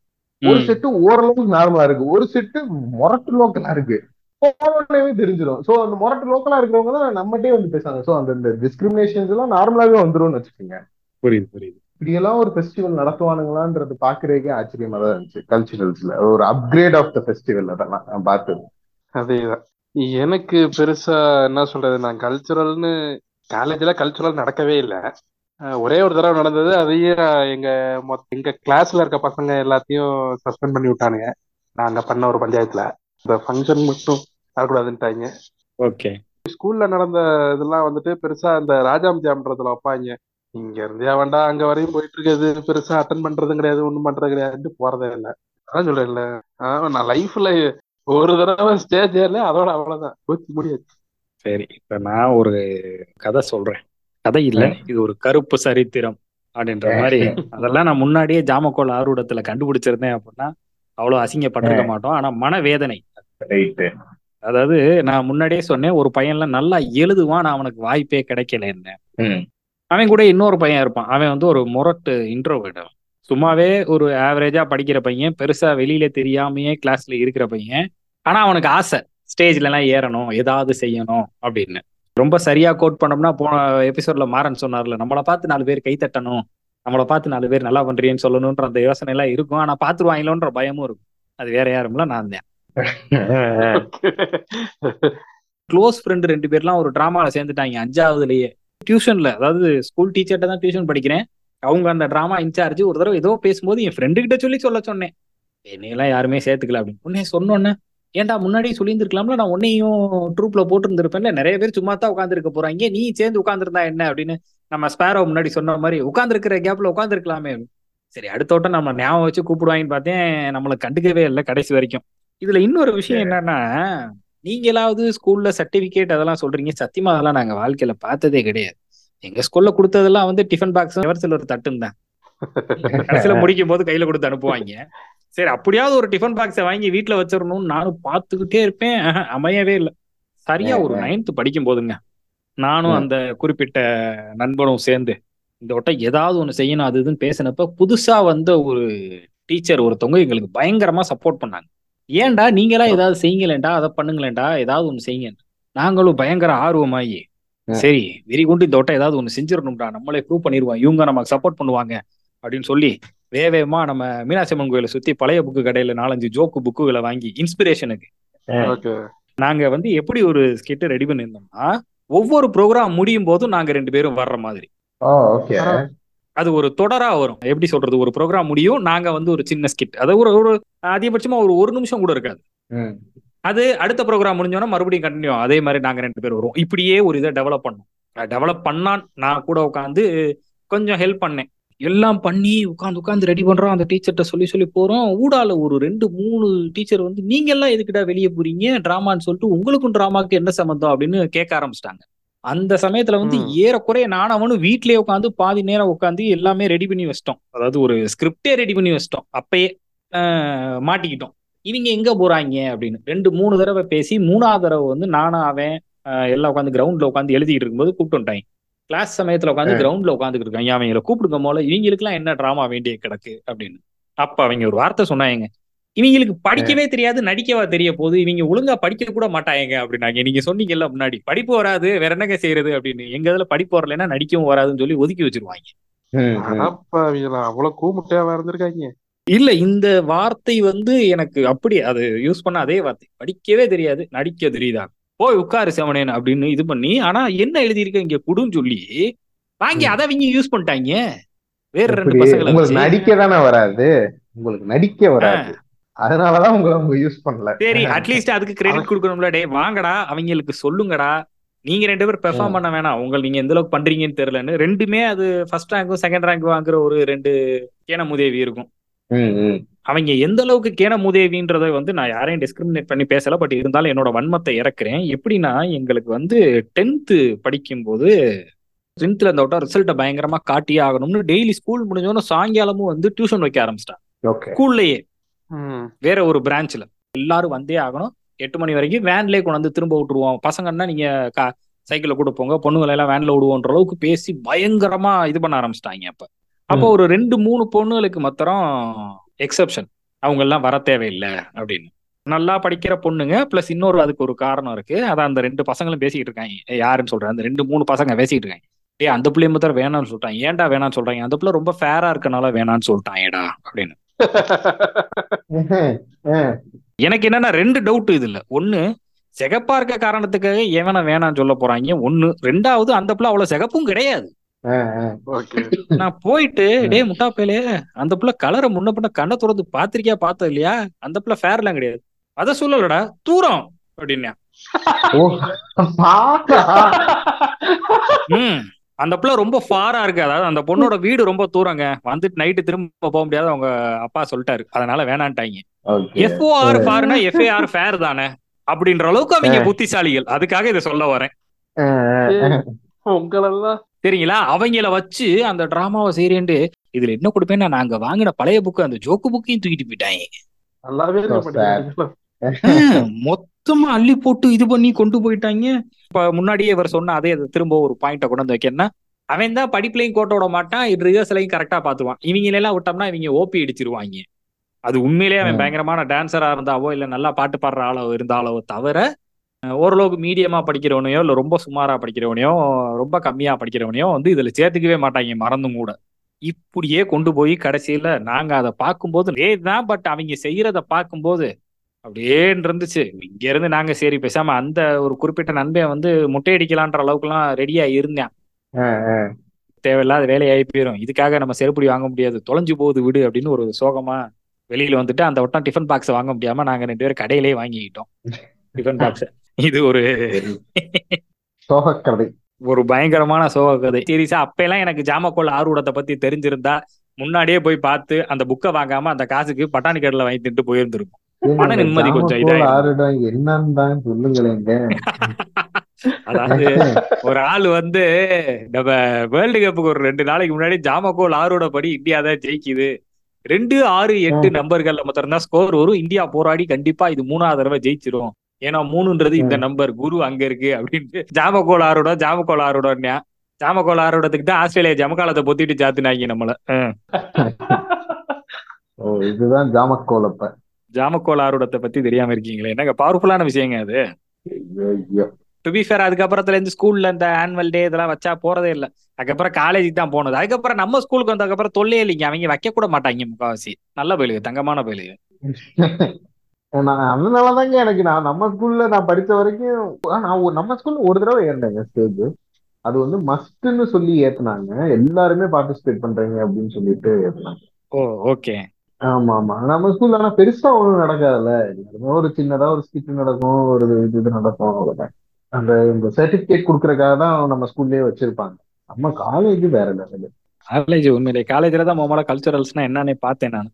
Speaker 2: ஒரு. செட்டு ஓரளவுக்கு நார்மலா இருக்கு. ஒரு செட்டு மொரட்டு லோக்கலா இருக்கு. போனோடனே தெரிஞ்சிடும் சோ அந்த மொரட்டு லோக்கலா இருக்கிறவங்க தான் நம்மகிட்டே வந்து பேசுவாங்க. சோ அந்த டிஸ்கிரிமினேஷன்ஸ் எல்லாம் நார்மலாவே வந்துரும்னு வச்சுக்கோங்க.
Speaker 1: புரியுது புரியுது.
Speaker 2: இப்படியெல்லாம் ஒரு ஃபெஸ்டிவல் நடத்துவானுங்களான்றது பாக்குறதுக்கே ஆச்சரியமா தான் இருந்துச்சு கல்ச்சுரல்ஸ்ல ஒரு அப்கிரேட் ஆஃப் த ஃபெஸ்டிவல் அதெல்லாம் நான் பார்த்தது.
Speaker 3: அதேதான். எனக்கு பெருசா என்ன சொல்றது நான் கல்ச்சுரல்னு காலேஜ்ல கல்ச்சுரல் நடக்கவே இல்லை. ஒரே ஒரு தடவை நடந்தது. அதையும் எங்க மொத்த எங்க கிளாஸ்ல இருக்க பசங்க எல்லாத்தையும் சஸ்பெண்ட் பண்ணி விட்டானுங்க. நாங்க பண்ண ஒரு பஞ்சாயத்துல. இந்த ஃபங்க்ஷன் மட்டும் வரக்கூடாதுன்ட்டாங்க
Speaker 1: ஓகே.
Speaker 3: ஸ்கூல்ல நடந்த இதெல்லாம் வந்துட்டு பெருசா இந்த ராஜாம் ஜாம்ன்றதுல வைப்பாங்க. இங்க இருந்தே வேண்டாம் அங்க வரையும் போயிட்டு இருக்கிறது பெருசா அட்டன் பண்றதும் கிடையாது ஒண்ணும் பண்றது கிடையாது போறதே இல்லை. அதான் சொல்றேன்ல. நான் லைஃப்ல ஒரு தடவை ஸ்டேஜ் ஏறல அதோட அவ்வளவுதான். போச்சு முடியாச்சு.
Speaker 1: சரி இப்ப நான் ஒரு கதை சொல்றேன். கதை இல்ல இது ஒரு கருப்பு சரித்திரம் அப்படின்ற மாதிரி. அதெல்லாம் நான் முன்னாடியே ஜாமக்கோள் ஆர்வடத்துல கண்டுபிடிச்சிருந்தேன் அப்படின்னா அவ்வளவு அசிங்கப்பட்டிருக்க மாட்டோம். ஆனா மனவேதனை. அதாவது நான் முன்னாடியே சொன்னேன் ஒரு பையன்லாம் நல்லா எழுதுவான் நான் அவனுக்கு வாய்ப்பே கிடைக்கல என்ன அவன் கூட இன்னொரு பையன் இருப்பான். அவன் வந்து ஒரு முரட்டு இன்ட்ரோவேர்ட் சும்மாவே ஒரு ஆவரேஜா படிக்கிற பையன் பெருசா வெளியில தெரியாமையே கிளாஸ்ல இருக்கிற பையன். ஆனா அவனுக்கு ஆசை ஸ்டேஜ்ல எல்லாம் ஏறணும் ஏதாவது செய்யணும் அப்படின்னு. ரொம்ப சரியா கோட் பண்ணோம்னா போன எபிசோட்ல மாறன் சொன்னார்ல நம்மளை பார்த்து நாலு பேர் கை தட்டணும் நம்மளை பார்த்து நாலு பேர் நல்லா பண்றீன்னு சொல்லணும்ன்ற அந்த யோசனை எல்லாம் இருக்கும். ஆனா பாத்துருவாங்களோன்ற பயமும் இருக்கும். அது வேற யாரும்ல நான் தான். [laughs] க்ளோஸ் ஃப்ரெண்டு ரெண்டு பேர்லாம் ஒரு டிராமால சேர்ந்துட்டாங்க. அஞ்சாவதுலயே. டியூஷன்ல அதாவது ஸ்கூல் டீச்சர்கிட்ட தான் டியூஷன் படிக்கிறேன். அவங்க அந்த ட்ராமா இன்சார்ஜ் ஒரு தடவை ஏதோ பேசும்போது என் ஃப்ரெண்டு கிட்ட சொல்லி சொல்ல சொன்னேன். என்னையெல்லாம் யாருமே சேர்த்துக்கல அப்படின்னு. உன்னே சொன்னோன்னே ஏன்டா முன்னாடியே சொல்லியிருந்திருக்கலாம்ல நான் உன்னையும் ட்ரூப்ல போட்டுருந்துருப்பேன்ல நிறைய பேர் சும்மா தான் உட்காந்துருக்க போறாங்க. நீ சேர்ந்து உட்காந்துருந்தா என்ன அப்படின்னு நம்ம ஸ்பேரோ முன்னாடி சொன்ன மாதிரி உட்காந்துருக்கிற கேப்ல உட்காந்துருக்கலாமே சரி அடுத்த வட்டம் நம்ம ஞாபகம் வச்சு கூப்பிடுவாங்கன்னு பார்த்தேன். நம்மளை கண்டுக்கவே இல்லை கடைசி வரைக்கும். இதுல இன்னொரு விஷயம் என்னன்னா நீங்களாவது ஸ்கூல்ல சர்டிபிகேட் அதெல்லாம் சொல்றீங்க. சத்தியமா அதெல்லாம் நாங்க வாழ்க்கையில பார்த்ததே கிடையாது. எங்க ஸ்கூல்ல கொடுத்ததெல்லாம் வந்து டிஃபன் பாக்ஸ் எவர்சில் ஒரு தட்டுன்னு தான். கடைசியில [laughs] முடிக்கும் போது கையில கொடுத்து அனுப்புவாங்க. சரி அப்படியாவது ஒரு டிஃபன் பாக்ஸை வாங்கி வீட்டுல வச்சிடணும்னு நானும் பார்த்துக்கிட்டே இருப்பேன். அமையவே இல்லை. சரியா ஒரு நைன்த் படிக்கும் போதுங்க நானும் அந்த குறிப்பிட்ட நண்பனும் சேர்ந்து இந்த வட்டம் ஏதாவது ஒண்ணு செய்யணும் அது இதுன்னு பேசினப்ப புதுசா வந்த ஒரு டீச்சர் ஒருத்தவங்க எங்களுக்கு பயங்கரமா சப்போர்ட் பண்ணாங்க. ஏன்டா நீங்களா ஏதாவது செய்யுங்களேன்டா அதை பண்ணுங்களேன்டா ஏதாவது ஒண்ணு செய்யுங்க. நாங்களும் பயங்கர ஆர்வமாயி சரி வெறி கொண்டு இந்த வட்டம் ஏதாவது ஒண்ணு செஞ்சிடணும்டா நம்மளே ப்ரூவ் பண்ணிடுவோம் இவங்க நமக்கு சப்போர்ட் பண்ணுவாங்க அப்படின்னு சொல்லி வேவேமா நம்ம மீனாட்சி அம்மன் கோயிலை சுத்தி பழைய புக்கு கடையில நாலஞ்சு ஜோக்கு புக்குகளை வாங்கி இன்ஸ்பிரேஷனுக்கு நாங்க வந்து எப்படி ஒரு ஸ்கிட் ரெடி பண்ணியிருந்தோம்னா ஒவ்வொரு ப்ரோக்ராம் முடியும் போதும் நாங்க ரெண்டு பேரும் வர்ற மாதிரி. அது ஒரு தொடரா வரும். எப்படி சொல்றது? ஒரு ப்ரோக்ராம் முடியும் நாங்க வந்து ஒரு சின்ன ஸ்கிட் அது ஒரு ஒரு அதிகபட்சமா ஒரு ஒரு நிமிஷம் கூட இருக்காது. அது அடுத்த ப்ரோக்ராம் முடிஞ்சோன்னா மறுபடியும் கண்டினியூ அதே மாதிரி நாங்க ரெண்டு பேர் வருவோம். இப்படியே ஒரு இதை டெவலப் பண்ணோம். டெவலப் பண்ணான் நான் கூட உட்காந்து கொஞ்சம் ஹெல்ப் பண்ணேன். எல்லாம் பண்ணி உட்காந்து உட்காந்து ரெடி பண்றோம். அந்த டீச்சர்கிட்ட சொல்லி சொல்லி போறோம். ஊடால ஒரு ரெண்டு மூணு டீச்சர் வந்து நீங்க எல்லாம் எதுக்கிட்ட வெளியே போறீங்க? டிராமான்னு சொல்லிட்டு உங்களுக்கும் டிராமாக்கு என்ன சம்மந்தம் அப்படின்னு கேட்க ஆரம்பிச்சிட்டாங்க. அந்த சமயத்துல வந்து ஏறக்குறைய நான் அவனும் வீட்லயே உட்காந்து பாதி நேரம் உட்காந்து எல்லாமே ரெடி பண்ணி வச்சிட்டோம். அதாவது ஒரு ஸ்கிரிப்டே ரெடி பண்ணி வச்சிட்டோம். அப்பயே மாட்டிக்கிட்டோம். இவங்க எங்க போறாங்க அப்படின்னு. ரெண்டு மூணு தடவை பேசி மூணாவது தடவை வந்து நானும் அவன் எல்லாம் உட்காந்து கிரவுண்ட்ல உட்காந்து எழுதிட்டு இருக்கும்போது கூப்பிட்டு கிளாஸ் சமயத்துல உட்காந்து கிரவுண்ட்ல உட்காந்துட்டு இருக்காங்க. அவங்களை கூப்பிடுங்க போல. இவங்களுக்கு எல்லாம் என்ன டிராமா வேண்டிய கிடக்கு அப்படின்னு. அப்ப அவங்க ஒரு வார்த்தை சொன்னாங்க. இவங்களுக்கு படிக்கவே தெரியாது நடிக்கவா தெரிய போகுது இவங்க ஒழுங்கா படிக்க கூட மாட்டாங்க அப்படின்னாங்க. நீங்க சொன்னீங்கல்ல முன்னாடி படிப்பு வராது வேற என்னங்க செய்யறது அப்படின்னு. எங்க இதுல படிப்பு வரலைன்னா நடிக்கவும் வராதுன்னு சொல்லி ஒதுக்கி வச்சிருவாங்க.
Speaker 3: அவ்வளவு கூமுட்டையாவா இருந்திருக்காங்க.
Speaker 1: இல்ல இந்த வார்த்தை வந்து எனக்கு அப்படி அது யூஸ் பண்ண அதே வார்த்தை. படிக்கவே தெரியாது நடிக்க தெரியுதா? போய் உட்காரு செவனேன் அப்படின்னு இது பண்ணி ஆனா என்ன எழுதியிருக்க இங்க குடுன்னு சொல்லி வாங்கி அதை அவங்க யூஸ் பண்ணிட்டாங்க. வேற ரெண்டு பசங்களை
Speaker 2: உங்களுக்கு நடிக்க தானே வராது. உங்களுக்கு நடிக்க வராது. அதனாலதான் உங்களை அவங்க யூஸ் பண்ணல.
Speaker 1: சரி அட்லீஸ்ட் அதுக்கு கிரெடிட் கொடுக்கணும்ல. டே வாங்கடா அவங்களுக்கு சொல்லுங்கடா. நீங்க ரெண்டு பேரும் பெர்ஃபார்ம் பண்ண வேணாம். உங்க நீங்க எந்த அளவுக்கு பண்றீங்கன்னு தெரியலன்னு. ரெண்டுமே அது ஃபர்ஸ்ட் ரேங்க்கும் செகண்ட் ரேங்க் வாங்குற ஒரு ரெண்டு கேன முதேவி இருக்கும். அவங்க எந்த அளவுக்கு கேன முதேவின்றத வந்து நான் யாரையும் டிஸ்கிரிமினேட் பண்ணி பேசல. பட் இருந்தாலும் என்னோட வன்மத்தை இறக்குறேன். எப்படின்னா எங்களுக்கு வந்து டென்த்து படிக்கும்போது டென்த்ல இந்த விட்டா ரிசல்ட்டை பயங்கரமா காட்டியே ஆகணும்னு டெய்லி ஸ்கூல் முடிஞ்சோன்னு சாயங்காலமும் வந்து டியூஷன் வைக்க ஆரம்பிச்சிட்டாங்க. ஸ்கூல்லயே வேற ஒரு பிரான்ச்ல எல்லாரும் வந்தே ஆகணும். எட்டு மணி வரைக்கும் வேன்லயே கொண்டு வந்து திரும்ப விட்டுருவோம். பசங்கன்னா நீங்க சைக்கிள்ல கூட போங்க. பொண்ணுங்களை எல்லாம் வேன்ல விடுவோன்ற அளவுக்கு பேசி பயங்கரமா இது பண்ண ஆரம்பிச்சிட்டாங்க அப்ப. அப்போ ஒரு ரெண்டு மூணு பொண்ணுகளுக்கு மாத்திரம் எக்ஸப்ஷன் அவங்க எல்லாம் வர தேவையில்லை அப்படின்னு. நல்லா படிக்கிற பொண்ணுங்க பிளஸ் இன்னொரு அதுக்கு ஒரு காரணம் இருக்கு. அதான் அந்த ரெண்டு பசங்களும் பேசிக்கிட்டு இருக்காங்க. யாருன்னு சொல்றேன். அந்த ரெண்டு மூணு பசங்க பேசிக்கிட்டு இருக்காங்க. டேய் அந்த பிள்ளைய மாத்திரம் வேணாம்னு சொல்லிட்டான் ஏன்டா வேணாம்னு சொல்றாங்க? அந்த பிள்ளை ரொம்ப ஃபேரா இருக்கனால வேணாம்னு சொல்லிட்டான் ஏடா அப்படின்னு. [laughs] எனக்கு என்னன்னா ரெண்டு டவுட் இதுல. ஒண்ணு சிகப்பா இருக்க காரணத்துக்காக எவனை வேணாம்னு சொல்ல போறாங்க. ஒண்ணு ரெண்டாவது அந்த பிள்ளை அவ்வளவு சிகப்பும் கிடையாது.
Speaker 3: ஓகே.
Speaker 1: நான் போயிட்டு டேய் முட்டா பேலே அந்த பிள்ளை கலரை முன்ன பின்ன கண்ணை திறந்து பாத்திருக்கியா பார்த்தது இல்லையா? அந்த பிள்ளை ஃபேர்லாம் கிடையாது. அத சொல்லலடா தூரம் அப்படின்னா அந்த பிள்ளை ரொம்ப ஃபாரா இருக்கு. அதாவது அந்த பொண்ணோட வீடு ரொம்ப தூரங்க. வந்துட்டு நைட்டு திரும்ப போக முடியாது. அவங்க அப்பா சொல்லிட்டாரு. அதனால வேணான்ட்டாங்க. எஃப்ஓஆர் ஃபார்னா எஃப்ஏஆர் ஃபேர் தானே. அப்படின்ற அளவுக்கு அவங்க புத்திசாலிகள். அதுக்காக இதை சொல்ல வரேன். சரிங்களா [laughs] அவங்கள வச்சு அந்த டிராமாவை செய்யறேன்ட்டு இதுல என்ன கொடுப்பேன்னா நாங்க வாங்கின பழைய புக்கு அந்த ஜோக்கு புக்கையும் தூக்கிட்டு போயிட்டாங்க.
Speaker 3: நல்லாவே?
Speaker 1: ஆஹ், [laughs] மொத்தமா அள்ளி போட்டு இது பண்ணி கொண்டு போயிட்டாங்க. இப்ப முன்னாடியே இவர் சொன்ன அதே அதை திரும்ப ஒரு பாயிண்ட கொண்டு வந்து வைக்கணும்னா அவன் தான் படிப்புலையும் கோட்ட விட மாட்டான் ரிஹர்சலையும் கரெக்டா பாத்துவான் இவங்க எல்லாம் விட்டோம்னா இவங்க ஓபி அடிச்சிருவாங்க அது உண்மையிலேயே அவன். பயங்கரமான டான்சரா இருந்தாவோ இல்ல நல்லா பாட்டு பாடுற ஆளோ இருந்தாலோ தவிர ஓரளவுக்கு மீடியமா படிக்கிறவனையோ இல்ல ரொம்ப சுமாரா படிக்கிறவனையோ ரொம்ப கம்மியா படிக்கிறவனையோ வந்து இதுல சேர்த்துக்கவே மாட்டாங்க மறந்தும் கூட. இப்படியே கொண்டு போய் கடைசியில நாங்க அதை பார்க்கும்போது தான் பட் அவங்க செய்யறத பார்க்கும்போது அப்படியே இருந்துச்சு இங்க இருந்து நாங்க சரி பேசாம அந்த ஒரு குறிப்பிட்ட நண்பன் வந்து முட்டையடிக்கலான்ற அளவுக்குலாம் ரெடியா இருந்தேன். தேவையில்லாத வேலையாகி போயிடும் இதுக்காக நம்ம செருப்படி வாங்க முடியாது. தொலைஞ்சு போகுது விடு அப்படின்னு ஒரு சோகமா வெளியில வந்துட்டு அந்த வட்டம் டிஃபன் பாக்ஸ் வாங்க முடியாம நாங்க ரெண்டு பேரும் கடையிலே வாங்கிக்கிட்டோம். டிஃபன் பாக்ஸ் இது ஒரு
Speaker 2: சோகக்கதை.
Speaker 1: ஒரு பயங்கரமான சோக கதை சீரியஸா அப்பெல்லாம் எனக்கு ஜாமக்கோல் ஆர்வடத்தை பத்தி தெரிஞ்சிருந்தா முன்னாடியே போய் பார்த்து அந்த புக்கை வாங்காம அந்த காசுக்கு பட்டாணி கடையில வாங்கி தின்ட்டு போயிருந்திருக்கும் மன நிம்மதி கொஞ்சம் இதாயிடும்.
Speaker 2: என்னன்னு தான் சொல்லுங்களேங்க. [laughs]
Speaker 1: அதாவது ஒரு ஆள் வந்து நம்ம வேர்ல்டு கப்புக்கு ஒரு ரெண்டு நாளைக்கு முன்னாடி ஜாமக்கோல் ஆரோட படி இந்தியா தான் ஜெயிக்குது. ரெண்டு ஆறு எட்டு நம்பர்கள்ல மாத்திரம் தான் ஸ்கோர் வரும். இந்தியா போராடி கண்டிப்பா இது மூணாவது தடவை ஜெயிச்சிரும். ஏன்னா மூணுன்றது இந்த நம்பர் குரு அங்க இருக்கு அப்படின்ட்டு ஜாமக்கோல் ஆரோட ஜாமக்கோல் ஆரோடன்யா ஜாமக்கோல் ஆரோடத்துக்கு தான் ஆஸ்திரேலியா ஜமக்காலத்தை பொத்திட்டு சாத்துனாங்க நம்மள. [laughs]
Speaker 2: இதுதான் ஜாமக்கோல் அப்ப.
Speaker 1: ஜாமக்கோல் ஆரோடத்தை பத்தி தெரியாம இருக்கீங்களே. என்னங்க பவர்ஃபுல்லான விஷயங்க அது. டு பி ஃபேர் அதுக்கப்புறத்துல இருந்து ஸ்கூல்ல இந்த ஆனுவல் டே இதெல்லாம் வச்சா போறதே இல்ல. அதுக்கப்புறம் காலேஜுக்கு தான் போனது. அதுக்கப்புறம் நம்ம ஸ்கூலுக்கு வந்ததுக்கப்புறம் தொல்லையே இல்லைங்க. அவங்க வைக்க கூட மாட்டாங்க முக்காவாசி. நல்ல பயிலுங்க தங்கமான பயிலுங்க [laughs]
Speaker 2: அதனாலதாங்க எனக்கு நான் நம்ம ஸ்கூல்ல நான் படிச்ச வரைக்கும் நான் ஒரு- நம்ம ஸ்கூல்ல ஒரு தடவை ஏறினேங்க ஸ்டேஜ் அது வந்து மஸ்ட்னு சொல்லி ஏத்துனாங்க. எல்லாருமே பார்ட்டிசிபேட் பண்றீங்க அப்படின்னு சொல்லிட்டு ஏத்துனாங்க.
Speaker 1: ஓ ஓகே
Speaker 2: ஆமா ஆமா நம்ம ஸ்கூல்ல ஆனா பெருசா ஒண்ணும் நடக்காதுல்ல. ஒரு சின்னதா ஒரு ஸ்கிட் நடக்கும் ஒரு இது நடக்கும் அவ்வளவுதான். அந்த இந்த சர்டிபிகேட் கொடுக்கறதுக்காக தான் நம்ம ஸ்கூல்லயே வச்சிருப்பாங்க. நம்ம காலேஜ் வேற லெவல்
Speaker 1: காலேஜ் உண்மையிலே. காலேஜ்ல தான் மொமலா கல்ச்சுரல்ஸ்னா என்னன்னே பார்த்தேன் நான்.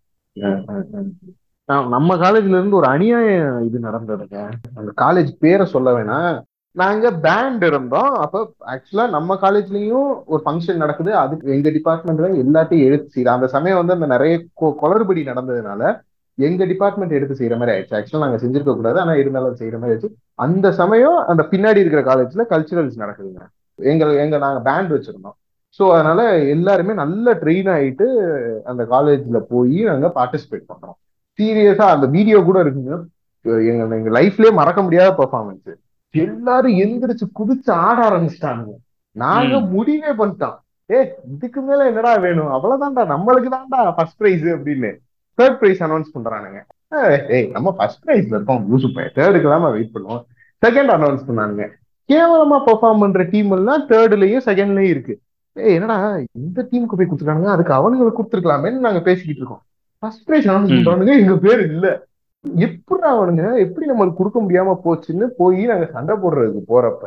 Speaker 2: நம்ம காலேஜ்ல இருந்து ஒரு அநியாயம் இது நடந்ததுங்க. அந்த காலேஜ் பேரை சொல்ல வேணாம். நாங்க பேண்ட் இருந்தோம். அப்ப ஆக்சுவலா நம்ம காலேஜ்லயும் ஒரு ஃபங்க்ஷன் நடக்குது. அதுக்கு எங்க டிபார்ட்மெண்ட்ல எல்லாத்தையும் எடுத்து செய்யற அந்த சமயம் வந்து அந்த நிறைய கொ- குளறுபடி நடந்ததுனால எங்க டிபார்ட்மெண்ட் எடுத்து செய்யற மாதிரி ஆயிடுச்சு. ஆக்சுவலா நாங்க செஞ்சிருக்க கூடாது ஆனா இருந்தாலும் செய்யற மாதிரி ஆயிடுச்சு. அந்த சமயம் அந்த பின்னாடி இருக்கிற காலேஜ்ல கல்ச்சுரல்ஸ் நடக்குதுங்க. எங்க எங்க நாங்க பேண்ட் வச்சிருந்தோம். ஸோ அதனால எல்லாருமே நல்ல ட்ரெயின் ஆயிட்டு அந்த காலேஜ்ல போய் நாங்க பார்ட்டிசிபேட் பண்றோம். சீரியஸா அந்த வீடியோ கூட இருக்குங்க. எங்க எங்க லைஃப்லயே மறக்க முடியாத பெர்ஃபார்மன்ஸ் எல்லாரும் எந்திரிச்சு குதிச்சு ஆட ஆரம்பிச்சிட்டானுங்க. நாங்க. முடிவே பண்ணிட்டோம். ஏ இதுக்கு மேல என்னடா வேணும்? அவ்வளவுதான்டா நம்மளுக்கு தான்டா ஃபர்ஸ்ட் பிரைஸ் அப்படின்னு தேர்ட் பிரைஸ் அனௌன்ஸ் பண்றானுங்க. ஏய், நம்ம ஃபர்ஸ்ட் பிரைஸ்ல இருக்கோம். லூசு பையன் தேர்டுக்கு தான் வெயிட் பண்ணுவோம். செகண்ட் அனௌன்ஸ் பண்ணானுங்க. கேவலமா பெர்ஃபார்ம் பண்ற டீம் எல்லாம் தேர்ட்லயும் செகண்ட்லயும் இருக்கு. ஏய் என்னடா இந்த டீமுக்கு போய் கொடுத்துருக்கானுங்க அதுக்கு அவனுங்களுக்கு கொடுத்துருக்கலாமேன்னு நாங்க பேசிக்கிட்டு இருக்கோம். First prize announce. பண்றானுங்க எங்க பேர் இல்ல. எப்படி அவனுங்க? எப்படி நம்மளுக்கு கொடுக்க முடியாம போச்சுன்னு போய் நாங்க சண்டை போடுறதுக்கு போறப்ப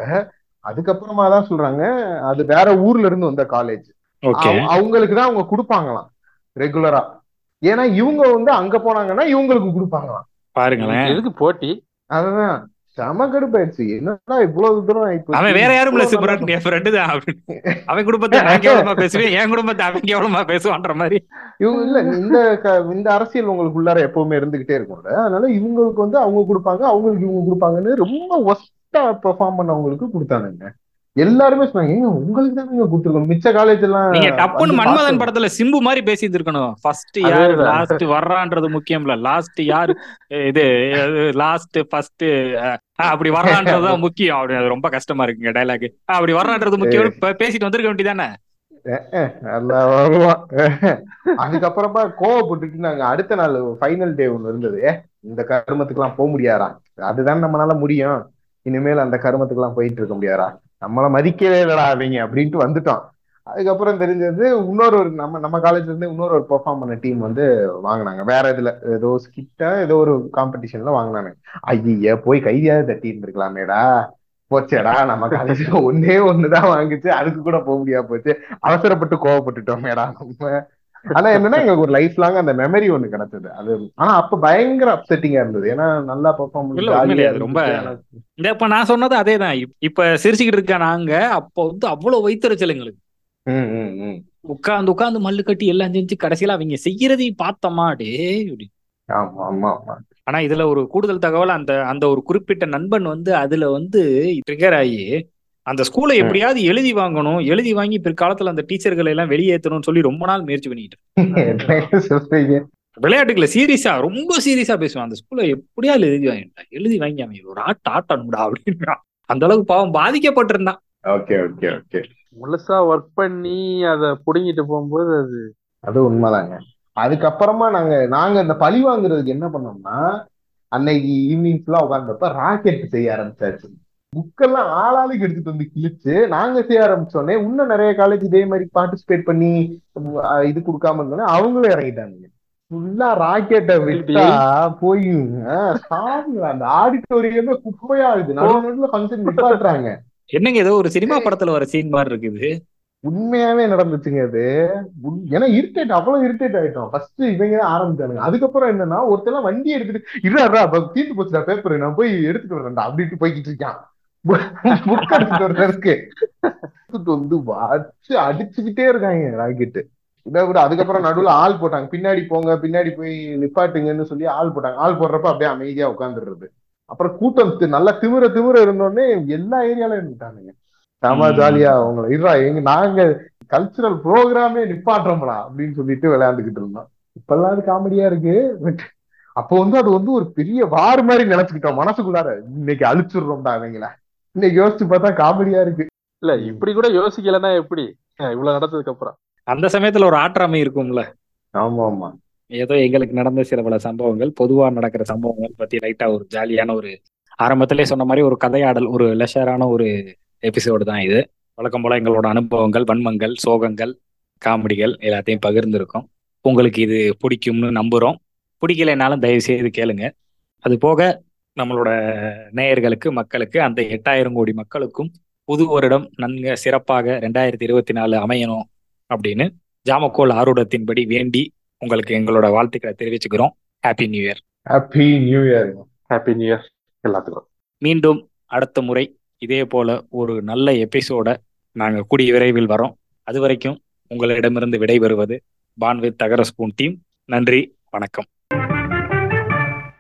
Speaker 2: அதுக்கப்புறமா தான் சொல்றாங்க அது வேற ஊர்ல இருந்து வந்த காலேஜ் அவங்களுக்கு தான் அவங்க கொடுப்பாங்களாம் ரெகுலரா ஏன்னா இவங்க வந்து அங்க போனாங்கன்னா இவங்களுக்கு கொடுப்பாங்களாம்.
Speaker 1: பாருங்களேன்.
Speaker 3: இதுக்கு எதுக்கு போட்டி?
Speaker 2: அதுதான். செம கடுப்பாயிடுச்சு என்னடா இவ்வளவு தூரம்.
Speaker 1: அவன் வேற யாரும் இல்ல
Speaker 2: நல்லா
Speaker 1: என் ஃப்ரெண்டு தான். [laughs] அவன் குடும்பத்தை நான் கேவலமா பேசுவேன் என் குடும்பத்தை அவன் கேவலமா பேசுவான்ற மாதிரி
Speaker 2: இவங்க இல்ல இந்த இந்த அரசியல் உங்களுக்குள்ளார எப்பவுமே இருந்துகிட்டே இருக்கும்ல அதனால இவங்களுக்கு வந்து அவங்க கொடுப்பாங்க அவங்களுக்கு இவங்க கொடுப்பாங்கன்னு ரொம்ப ஒஸ்டா பெர்ஃபார்ம் பண்ணவங்களுக்கு கொடுத்தானுங்க எல்லாருமே சொன்னாங்க உங்களுக்கு தான் நீங்க கொடுத்துருக்கோம்? மிச்ச காலேஜ் எல்லாம்
Speaker 1: நீங்க டப்புன்னு மன்மதன். படத்துல சிம்பு மாதிரி பேசிட்டு இருக்கணும். ஃபர்ஸ்ட் யாரு. லாஸ்ட் வர்றான்றது முக்கியம் இல்ல லாஸ்ட் யாரு இது லாஸ்ட் ஃபர்ஸ்ட் அப்படி வர்றான்றதுதான் முக்கியம். அப்படி அது ரொம்ப கஷ்டமா இருக்குங்க டைலாக் அப்படி வர்றான்றது முக்கியம். பேசிட்டு வந்திருக்க வேண்டியதானே
Speaker 2: அதுக்கப்புறமா கோவப்பட்டுட்டு நாங்க அடுத்த நாள் ஃபைனல் டே ஒண்ணு இருந்தது. இந்த கருமத்துக்குலாம் போக முடியாதா? அதுதான் நம்மளால முடியும். இனிமேல் அந்த கருமத்துக்குலாம் போயிட்டு இருக்க முடியாதா? நம்மளை மதிக்கவே இல்லடா அவங்க அப்படின்ட்டு வந்துட்டோம். அதுக்கப்புறம் தெரிஞ்சது இன்னொரு ஒரு நம்ம நம்ம காலேஜ்ல இருந்து இன்னொரு ஒரு பெர்ஃபார்ம் பண்ண டீம் வந்து வாங்கினாங்க. வேற இதுல ஏதோ ஸ்கிட்டா ஏதோ ஒரு காம்படிஷன்ல வாங்கினாங்க ஐய போய் கைதியாவது தட்டி இருந்திருக்கலாமேடா. போச்சேடா நம்ம காலேஜ்ல ஒன்னே ஒண்ணுதான் வாங்குச்சு. அதுக்கு கூட போக முடியாது போச்சு. அவசரப்பட்டு கோவப்பட்டுட்டோமேடா நம்ம. ஆனா என்னன்னா எங்களுக்கு ஒரு லைஃப் லாங் அந்த மெமரி ஒண்ணு கிடைச்சது அது ஆனா அப்ப பயங்கர அப்செட்டிங்கா இருந்தது. ஏன்னா நல்லா பெர்ஃபார்ம்
Speaker 1: அது ரொம்ப- இந்த இப்ப நான் சொன்னது அதேதான். இப்- இப்ப சிரிச்சுக்கிட்டு இருக்க நாங்க அப்ப வந்து அவ்வளவு வைத்தறிச்சல் எங்களுக்கு. உட்கார்ந்து உட்கார்ந்து மல்லு கட்டி எல்லாம் செஞ்சு கடைசியில அவங்க செய்யறதையும் பார்த்தோமா டே
Speaker 2: ஆமா ஆமா ஆமா.
Speaker 1: ஆனா இதுல ஒரு கூடுதல் தகவல் அந்த அந்த ஒரு குறிப்பிட்ட நண்பன் வந்து அதுல வந்து ட்ரிகர் ஆகி அந்த ஸ்கூலை
Speaker 2: ம்.
Speaker 1: எப்படியாவது எழுதி வாங்கணும். எழுதி வாங்கி பிற்காலத்துல அந்த டீச்சர்களை எல்லாம் வெளியேற்றணும்னு சொல்லி ரொம்ப நாள் முயற்சி பண்ணிட்டு [laughs] விளையாட்டுக்குள்ள சீரியஸா ரொம்ப சீரியஸா பேசுவான். அந்த ஸ்கூல்ல எப்படியாவது எழுதி வாங்கிட்டா எழுதி வாங்கி அவன் ஒரு ஆட்ட ஆட்டணும்டா அப்படின்னா. அந்த அளவுக்கு பாவம் பாதிக்கப்பட்டிருந்தான்.
Speaker 2: Okay okay okay.
Speaker 3: முழுசா ஒர்க் பண்ணி அத புடுங்கிட்டு போகும்போது அது
Speaker 2: அது உண்மைதாங்க. அதுக்கப்புறமா நாங்க நாங்க இந்த பழி வாங்குறதுக்கு என்ன பண்ணோம்னா அன்னைக்கு ஈவினிங் ஃபுல்லா உட்கார்ந்தப்ப ராக்கெட் செய்ய ஆரம்பிச்சாச்சு. புக்கெல்லாம் ஆளாளுக்கு எடுத்துட்டு வந்து கிழிச்சு நாங்க செய்ய ஆரம்பிச்சோடனே இன்னும் நிறைய காலேஜ் இதே மாதிரி பார்ட்டிசிபேட் பண்ணி இது கொடுக்காம இருந்தோடனே அவங்களும் இறங்கிட்டாங்க ஃபுல்லா ராக்கெட்டை விட்டா போய். அந்த ஆடிட்டோரியமே குப்பையா இருக்கு நடுவு நடுவுல ஃபங்க்ஷன் நிப்பாட்டுறாங்க.
Speaker 1: என்னங்க ஏதோ ஒரு சினிமா படத்துல வர சீன் மாதிரி இருக்குது.
Speaker 2: உண்மையாவே நடந்துச்சுங்க அது. உண்- ஏன்னா இரிட்டேட் அவ்வளவு இரிட்டேட் ஆயிட்டோம். ஃபர்ஸ்ட் இவங்க தான் ஆரம்பிச்சானுங்க. அதுக்கப்புறம் என்னன்னா ஒருத்தெல்லாம் வண்டி எடுத்துட்டு இருடா தீர்ந்து போச்சுடா பேப்பர் நான் போய் எடுத்துட்டு வரேன்டா அப்படின்ட்டு போய்கிட்டு இருக்கான். புக் எடுத்துட்டு வர்றதுக்கு வந்து வச்சு அடிச்சுக்கிட்டே இருக்காங்க ராக்கெட்டு. இதை விட அதுக்கப்புறம் நடுவுல ஆள் போட்டாங்க. பின்னாடி போங்க பின்னாடி போய் நிப்பாட்டுங்கன்னு சொல்லி ஆள் போட்டாங்க. ஆள் போடுறப்ப அப்படியே அமைதியா உட்காந்துடுறது அப்புறம் கூட்டம் நல்லா திமிர திமிர இருந்தோடனே எல்லா ஏரியாலும் இருந்துட்டானுங்க செம. ஜாலியா அவங்கள இருடா எங்க நாங்க கல்ச்சுரல் ப்ரோக்ராமே நிப்பாட்டுறோம்டா அப்படின்னு சொல்லிட்டு விளையாண்டுகிட்டு இருந்தோம். இப்பெல்லாம் அது காமெடியா இருக்கு பட் அப்போ வந்து அது வந்து ஒரு பெரிய வார் மாதிரி நினைச்சுக்கிட்டோம் மனசுக்குள்ளார. இன்னைக்கு அழிச்சிடுறோம்டா அவங்கள இன்னைக்கு யோசிச்சு பார்த்தா காமெடியா இருக்கு.
Speaker 3: இல்ல இப்படி கூட யோசிக்கலன்னா எப்படி? இவ்வளவு நடந்ததுக்கு அப்புறம்
Speaker 1: அந்த சமயத்துல ஒரு ஆற்றாமை இருக்கும்ல?
Speaker 2: ஆமா ஆமா
Speaker 1: ஏதோ எங்களுக்கு நடந்த சில பல சம்பவங்கள் பொதுவா நடக்கிற சம்பவங்கள் பத்தி லைட்டா ஒரு ஜாலியான ஒரு ஆரம்பத்திலே சொன்ன மாதிரி ஒரு கதையாடல் ஒரு லெஷரான ஒரு எபிசோடு தான் இது. வழக்கம் போல எங்களோட அனுபவங்கள் வன்மங்கள் சோகங்கள் காமெடிகள் எல்லாத்தையும் பகிர்ந்திருக்கோம். உங்களுக்கு இது பிடிக்கும்னு நம்புறோம். பிடிக்கலைனாலும் தயவு செய்து கேளுங்க. அது போக நம்மளோட நேயர்களுக்கு மக்களுக்கு அந்த எட்டாயிரம் கோடி மக்களுக்கும் புது வருடம் நன்க சிறப்பாக ரெண்டாயிரத்தி இருபத்தி நாலு அமையணும் அப்படின்னு ஜாமக்கோல் ஆரூடத்தின்படி வேண்டி உங்களுக்கு எங்களோட வாழ்த்துக்களை தெரிவிச்சுக்கிறோம். Happy new year
Speaker 2: happy new year
Speaker 3: happy new year எல்லாத்துக்கும்.
Speaker 1: மீண்டும் அடுத்த முறை இதே போல ஒரு நல்ல எபிசோட நாங்கள் கூடிய விரைவில் வரோம். அது வரைக்கும் உங்களிடமிருந்து விடைபெறுவது பான்வித் தகர ஸ்பூன் டீம் நன்றி வணக்கம்.